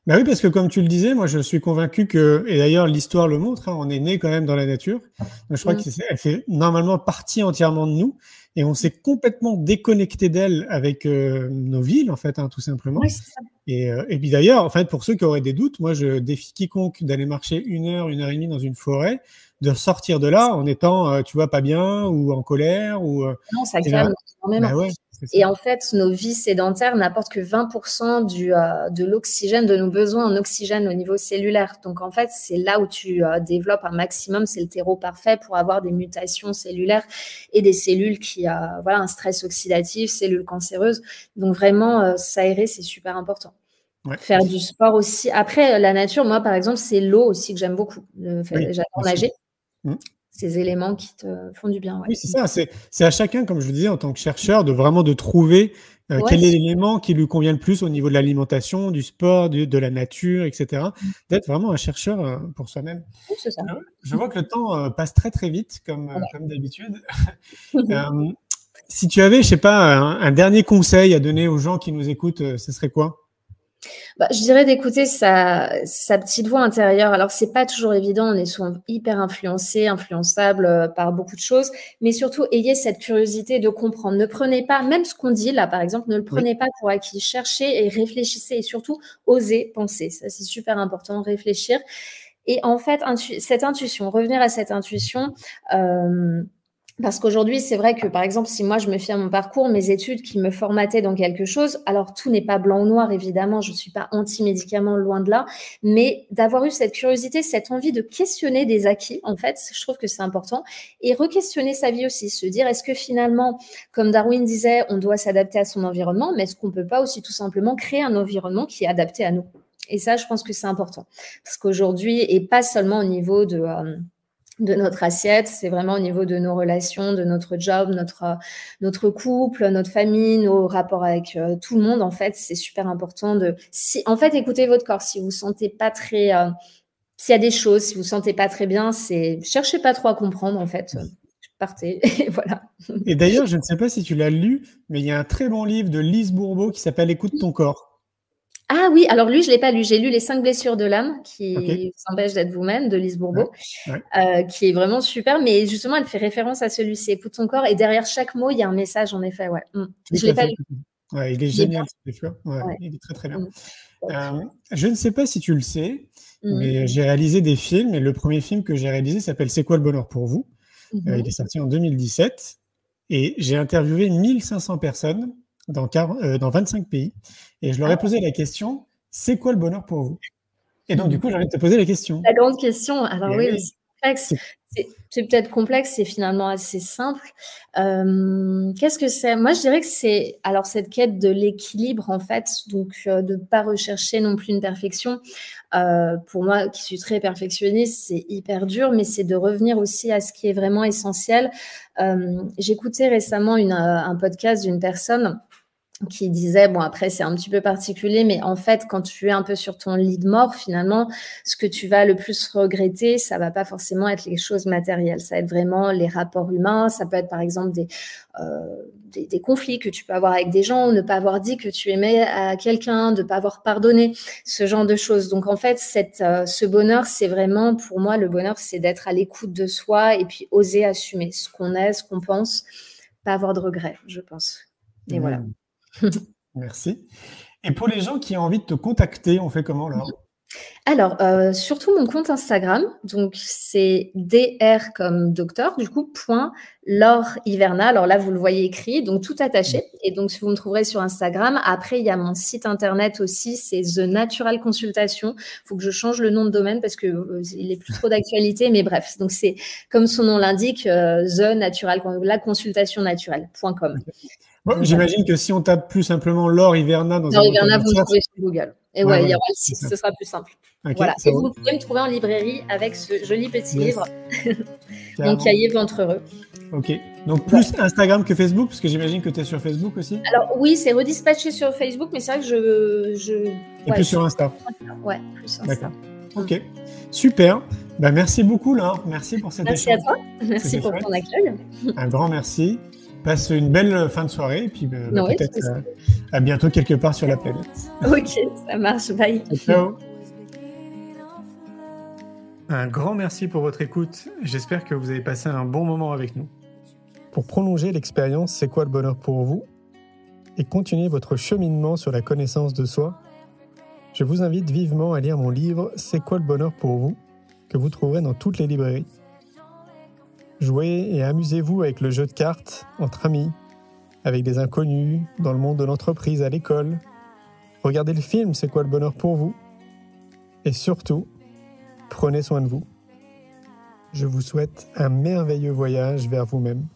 Bah oui, parce que comme tu le disais, moi je suis convaincu que, et d'ailleurs l'histoire le montre, hein, on est né quand même dans la nature. Donc, je crois mm. qu'elle fait normalement partie entièrement de nous et on s'est complètement déconnecté d'elle avec euh, nos villes, en fait, hein, tout simplement. et, euh, et, puis d'ailleurs, en fait, pour ceux qui auraient des doutes, moi, je défie quiconque d'aller marcher une heure, une heure et demie dans une forêt, de sortir de là en étant, euh, tu vois, pas bien ou en colère. Ou, non, ça calme. Bah et en fait, nos vies sédentaires n'apportent que 20% du, euh, de l'oxygène, de nos besoins en oxygène au niveau cellulaire. Donc en fait, c'est là où tu euh, développes un maximum, c'est le terreau parfait pour avoir des mutations cellulaires et des cellules qui, ont euh, voilà, un stress oxydatif, cellules cancéreuses. Donc vraiment, s'aérer, c'est super important. Faire du sport aussi. Après, la nature, moi, par exemple, c'est l'eau aussi que j'aime beaucoup. J'adore nager. Mmh ces éléments qui te font du bien. Oui, c'est ça. C'est à chacun, comme je vous disais, en tant que chercheur, de vraiment de trouver euh, quel est l'élément qui lui convient le plus au niveau de l'alimentation, du sport, de la nature, etc. Mmh. D'être vraiment un chercheur euh, pour soi-même. Oui, c'est ça. Euh, je vois que le temps passe très très vite, comme, comme d'habitude. [LAUGHS] si tu avais, je sais pas, un, dernier conseil à donner aux gens qui nous écoutent, ce serait quoi? Bah, je dirais d'écouter sa, sa, petite voix intérieure. Alors, c'est pas toujours évident, on est souvent hyper influencé, influençable euh, par beaucoup de choses, mais surtout, ayez cette curiosité de comprendre. Ne prenez pas, même ce qu'on dit là, par exemple, ne le prenez pas pour acquis. Cherchez et réfléchissez et surtout, osez penser. Ça, c'est super important, réfléchir. Et en fait, cette intuition, revenir à cette intuition, euh, parce qu'aujourd'hui, c'est vrai que, par exemple, si moi je me fie à mon parcours, mes études qui me formataient dans quelque chose, alors tout n'est pas blanc ou noir, évidemment, je ne suis pas anti-médicament, loin de là, mais d'avoir eu cette curiosité, cette envie de questionner des acquis, en fait, je trouve que c'est important, et re-questionner sa vie aussi, se dire, est-ce que finalement, comme Darwin disait, on doit s'adapter à son environnement, mais est-ce qu'on ne peut pas aussi tout simplement créer un environnement qui est adapté à nous? Et ça, je pense que c'est important, parce qu'aujourd'hui, et pas seulement au niveau de... Euh, de notre assiette, c'est vraiment au niveau de nos relations, de notre job, notre, notre couple, notre famille, nos rapports avec euh, tout le monde. En fait, c'est super important de. En fait, écoutez votre corps. Si vous sentez pas très. Euh, s'il y a des choses, si vous sentez pas très bien, c'est cherchez pas trop à comprendre. En fait, partez. [LAUGHS] Et voilà. Et d'ailleurs, je ne sais pas si tu l'as lu, mais il y a un très bon livre de Lise Bourbeau qui s'appelle Écoute ton corps. Ah oui, alors lui, je ne l'ai pas lu. J'ai lu Les cinq blessures de l'âme, qui s'empêche d'être vous-même, de Lise Bourbeau, euh, qui est vraiment super. Mais justement, elle fait référence à celui-ci, Écoute ton corps. Et derrière chaque mot, il y a un message, en effet. Ouais. Mm. Je ne l'ai pas lu. il est génial, ouais, Il est très, très bien. Mm. Euh, je ne sais pas si tu le sais, mm. mais j'ai réalisé des films. Et le premier film que j'ai réalisé s'appelle C'est quoi le bonheur pour vous? Euh. Il est sorti en 2017. Et j'ai interviewé 1500 personnes dans, dans 25 pays. Et je leur ai ah. posé la question c'est quoi le bonheur pour vous? Et donc, du coup, j'ai envie de te poser la question. La grande question. Alors, oui, c'est C'est peut-être complexe, c'est finalement assez simple. Euh, qu'est-ce que c'est? Moi, je dirais que c'est alors cette quête de l'équilibre, en fait, donc euh, de ne pas rechercher non plus une perfection. Euh, pour moi, qui suis très perfectionniste, c'est hyper dur, mais c'est de revenir aussi à ce qui est vraiment essentiel. J'écoutais récemment une, un podcast d'une personne qui disait, bon après c'est un petit peu particulier, mais en fait quand tu es un peu sur ton lit de mort, finalement, ce que tu vas le plus regretter, ça va pas forcément être les choses matérielles, ça va être vraiment les rapports humains, ça peut être par exemple des, euh, des, conflits que tu peux avoir avec des gens, ne pas avoir dit que tu aimais à quelqu'un, de pas avoir pardonné, ce genre de choses. Donc en fait, cette, euh, ce bonheur, c'est vraiment, pour moi, le bonheur, c'est d'être à l'écoute de soi et puis oser assumer ce qu'on est, ce qu'on pense pas avoir de regrets, je pense. Et voilà. [LAUGHS] Merci. Et pour les gens qui ont envie de te contacter, on fait comment là alors, euh, surtout mon compte Instagram, donc c'est dr comme docteur, du coup, point Laure Hiverna. Alors là, vous le voyez écrit, donc tout attaché. Et donc, vous me trouverez sur Instagram. Après, il y a mon site internet aussi, c'est The Natural Consultation. Il faut que je change le nom de domaine parce que euh, il est plus trop d'actualité, mais bref. Donc, c'est comme son nom l'indique, euh, The Natural, la consultation naturelle.com. J'imagine que si on tape plus simplement Laure Hiverna dans Laure Hiverna, vous me trouvez sur Google. Et ouais, il y aura le site, ce sera plus simple. voilà. Et vous pouvez me trouver en librairie avec ce joli petit livre, [LAUGHS] Mon cahier ventre heureux. Ok. Donc plus Instagram que Facebook, parce que j'imagine que tu es sur Facebook aussi Alors oui, c'est redispatché sur Facebook, mais c'est vrai que je. je... Et plus sur Insta Ouais, plus Insta. D'accord. Ok. Super. Bah, merci beaucoup, Laure. Merci pour cette Merci à toi. Merci pour ton accueil. Un grand merci. Passe une belle fin de soirée et puis bah, bah, peut-être euh, à bientôt quelque part sur la planète. Ok, ça marche. Bye. Ciao. Un grand merci pour votre écoute. J'espère que vous avez passé un bon moment avec nous. Pour prolonger l'expérience C'est quoi le bonheur pour vous? Et continuer votre cheminement sur la connaissance de soi, je vous invite vivement à lire mon livre C'est quoi le bonheur pour vous? que vous trouverez dans toutes les librairies. Jouez et amusez-vous avec le jeu de cartes entre amis, avec des inconnus, dans le monde de l'entreprise, à l'école. Regardez le film C'est quoi le bonheur pour vous? Et surtout, prenez soin de vous. Je vous souhaite un merveilleux voyage vers vous-même.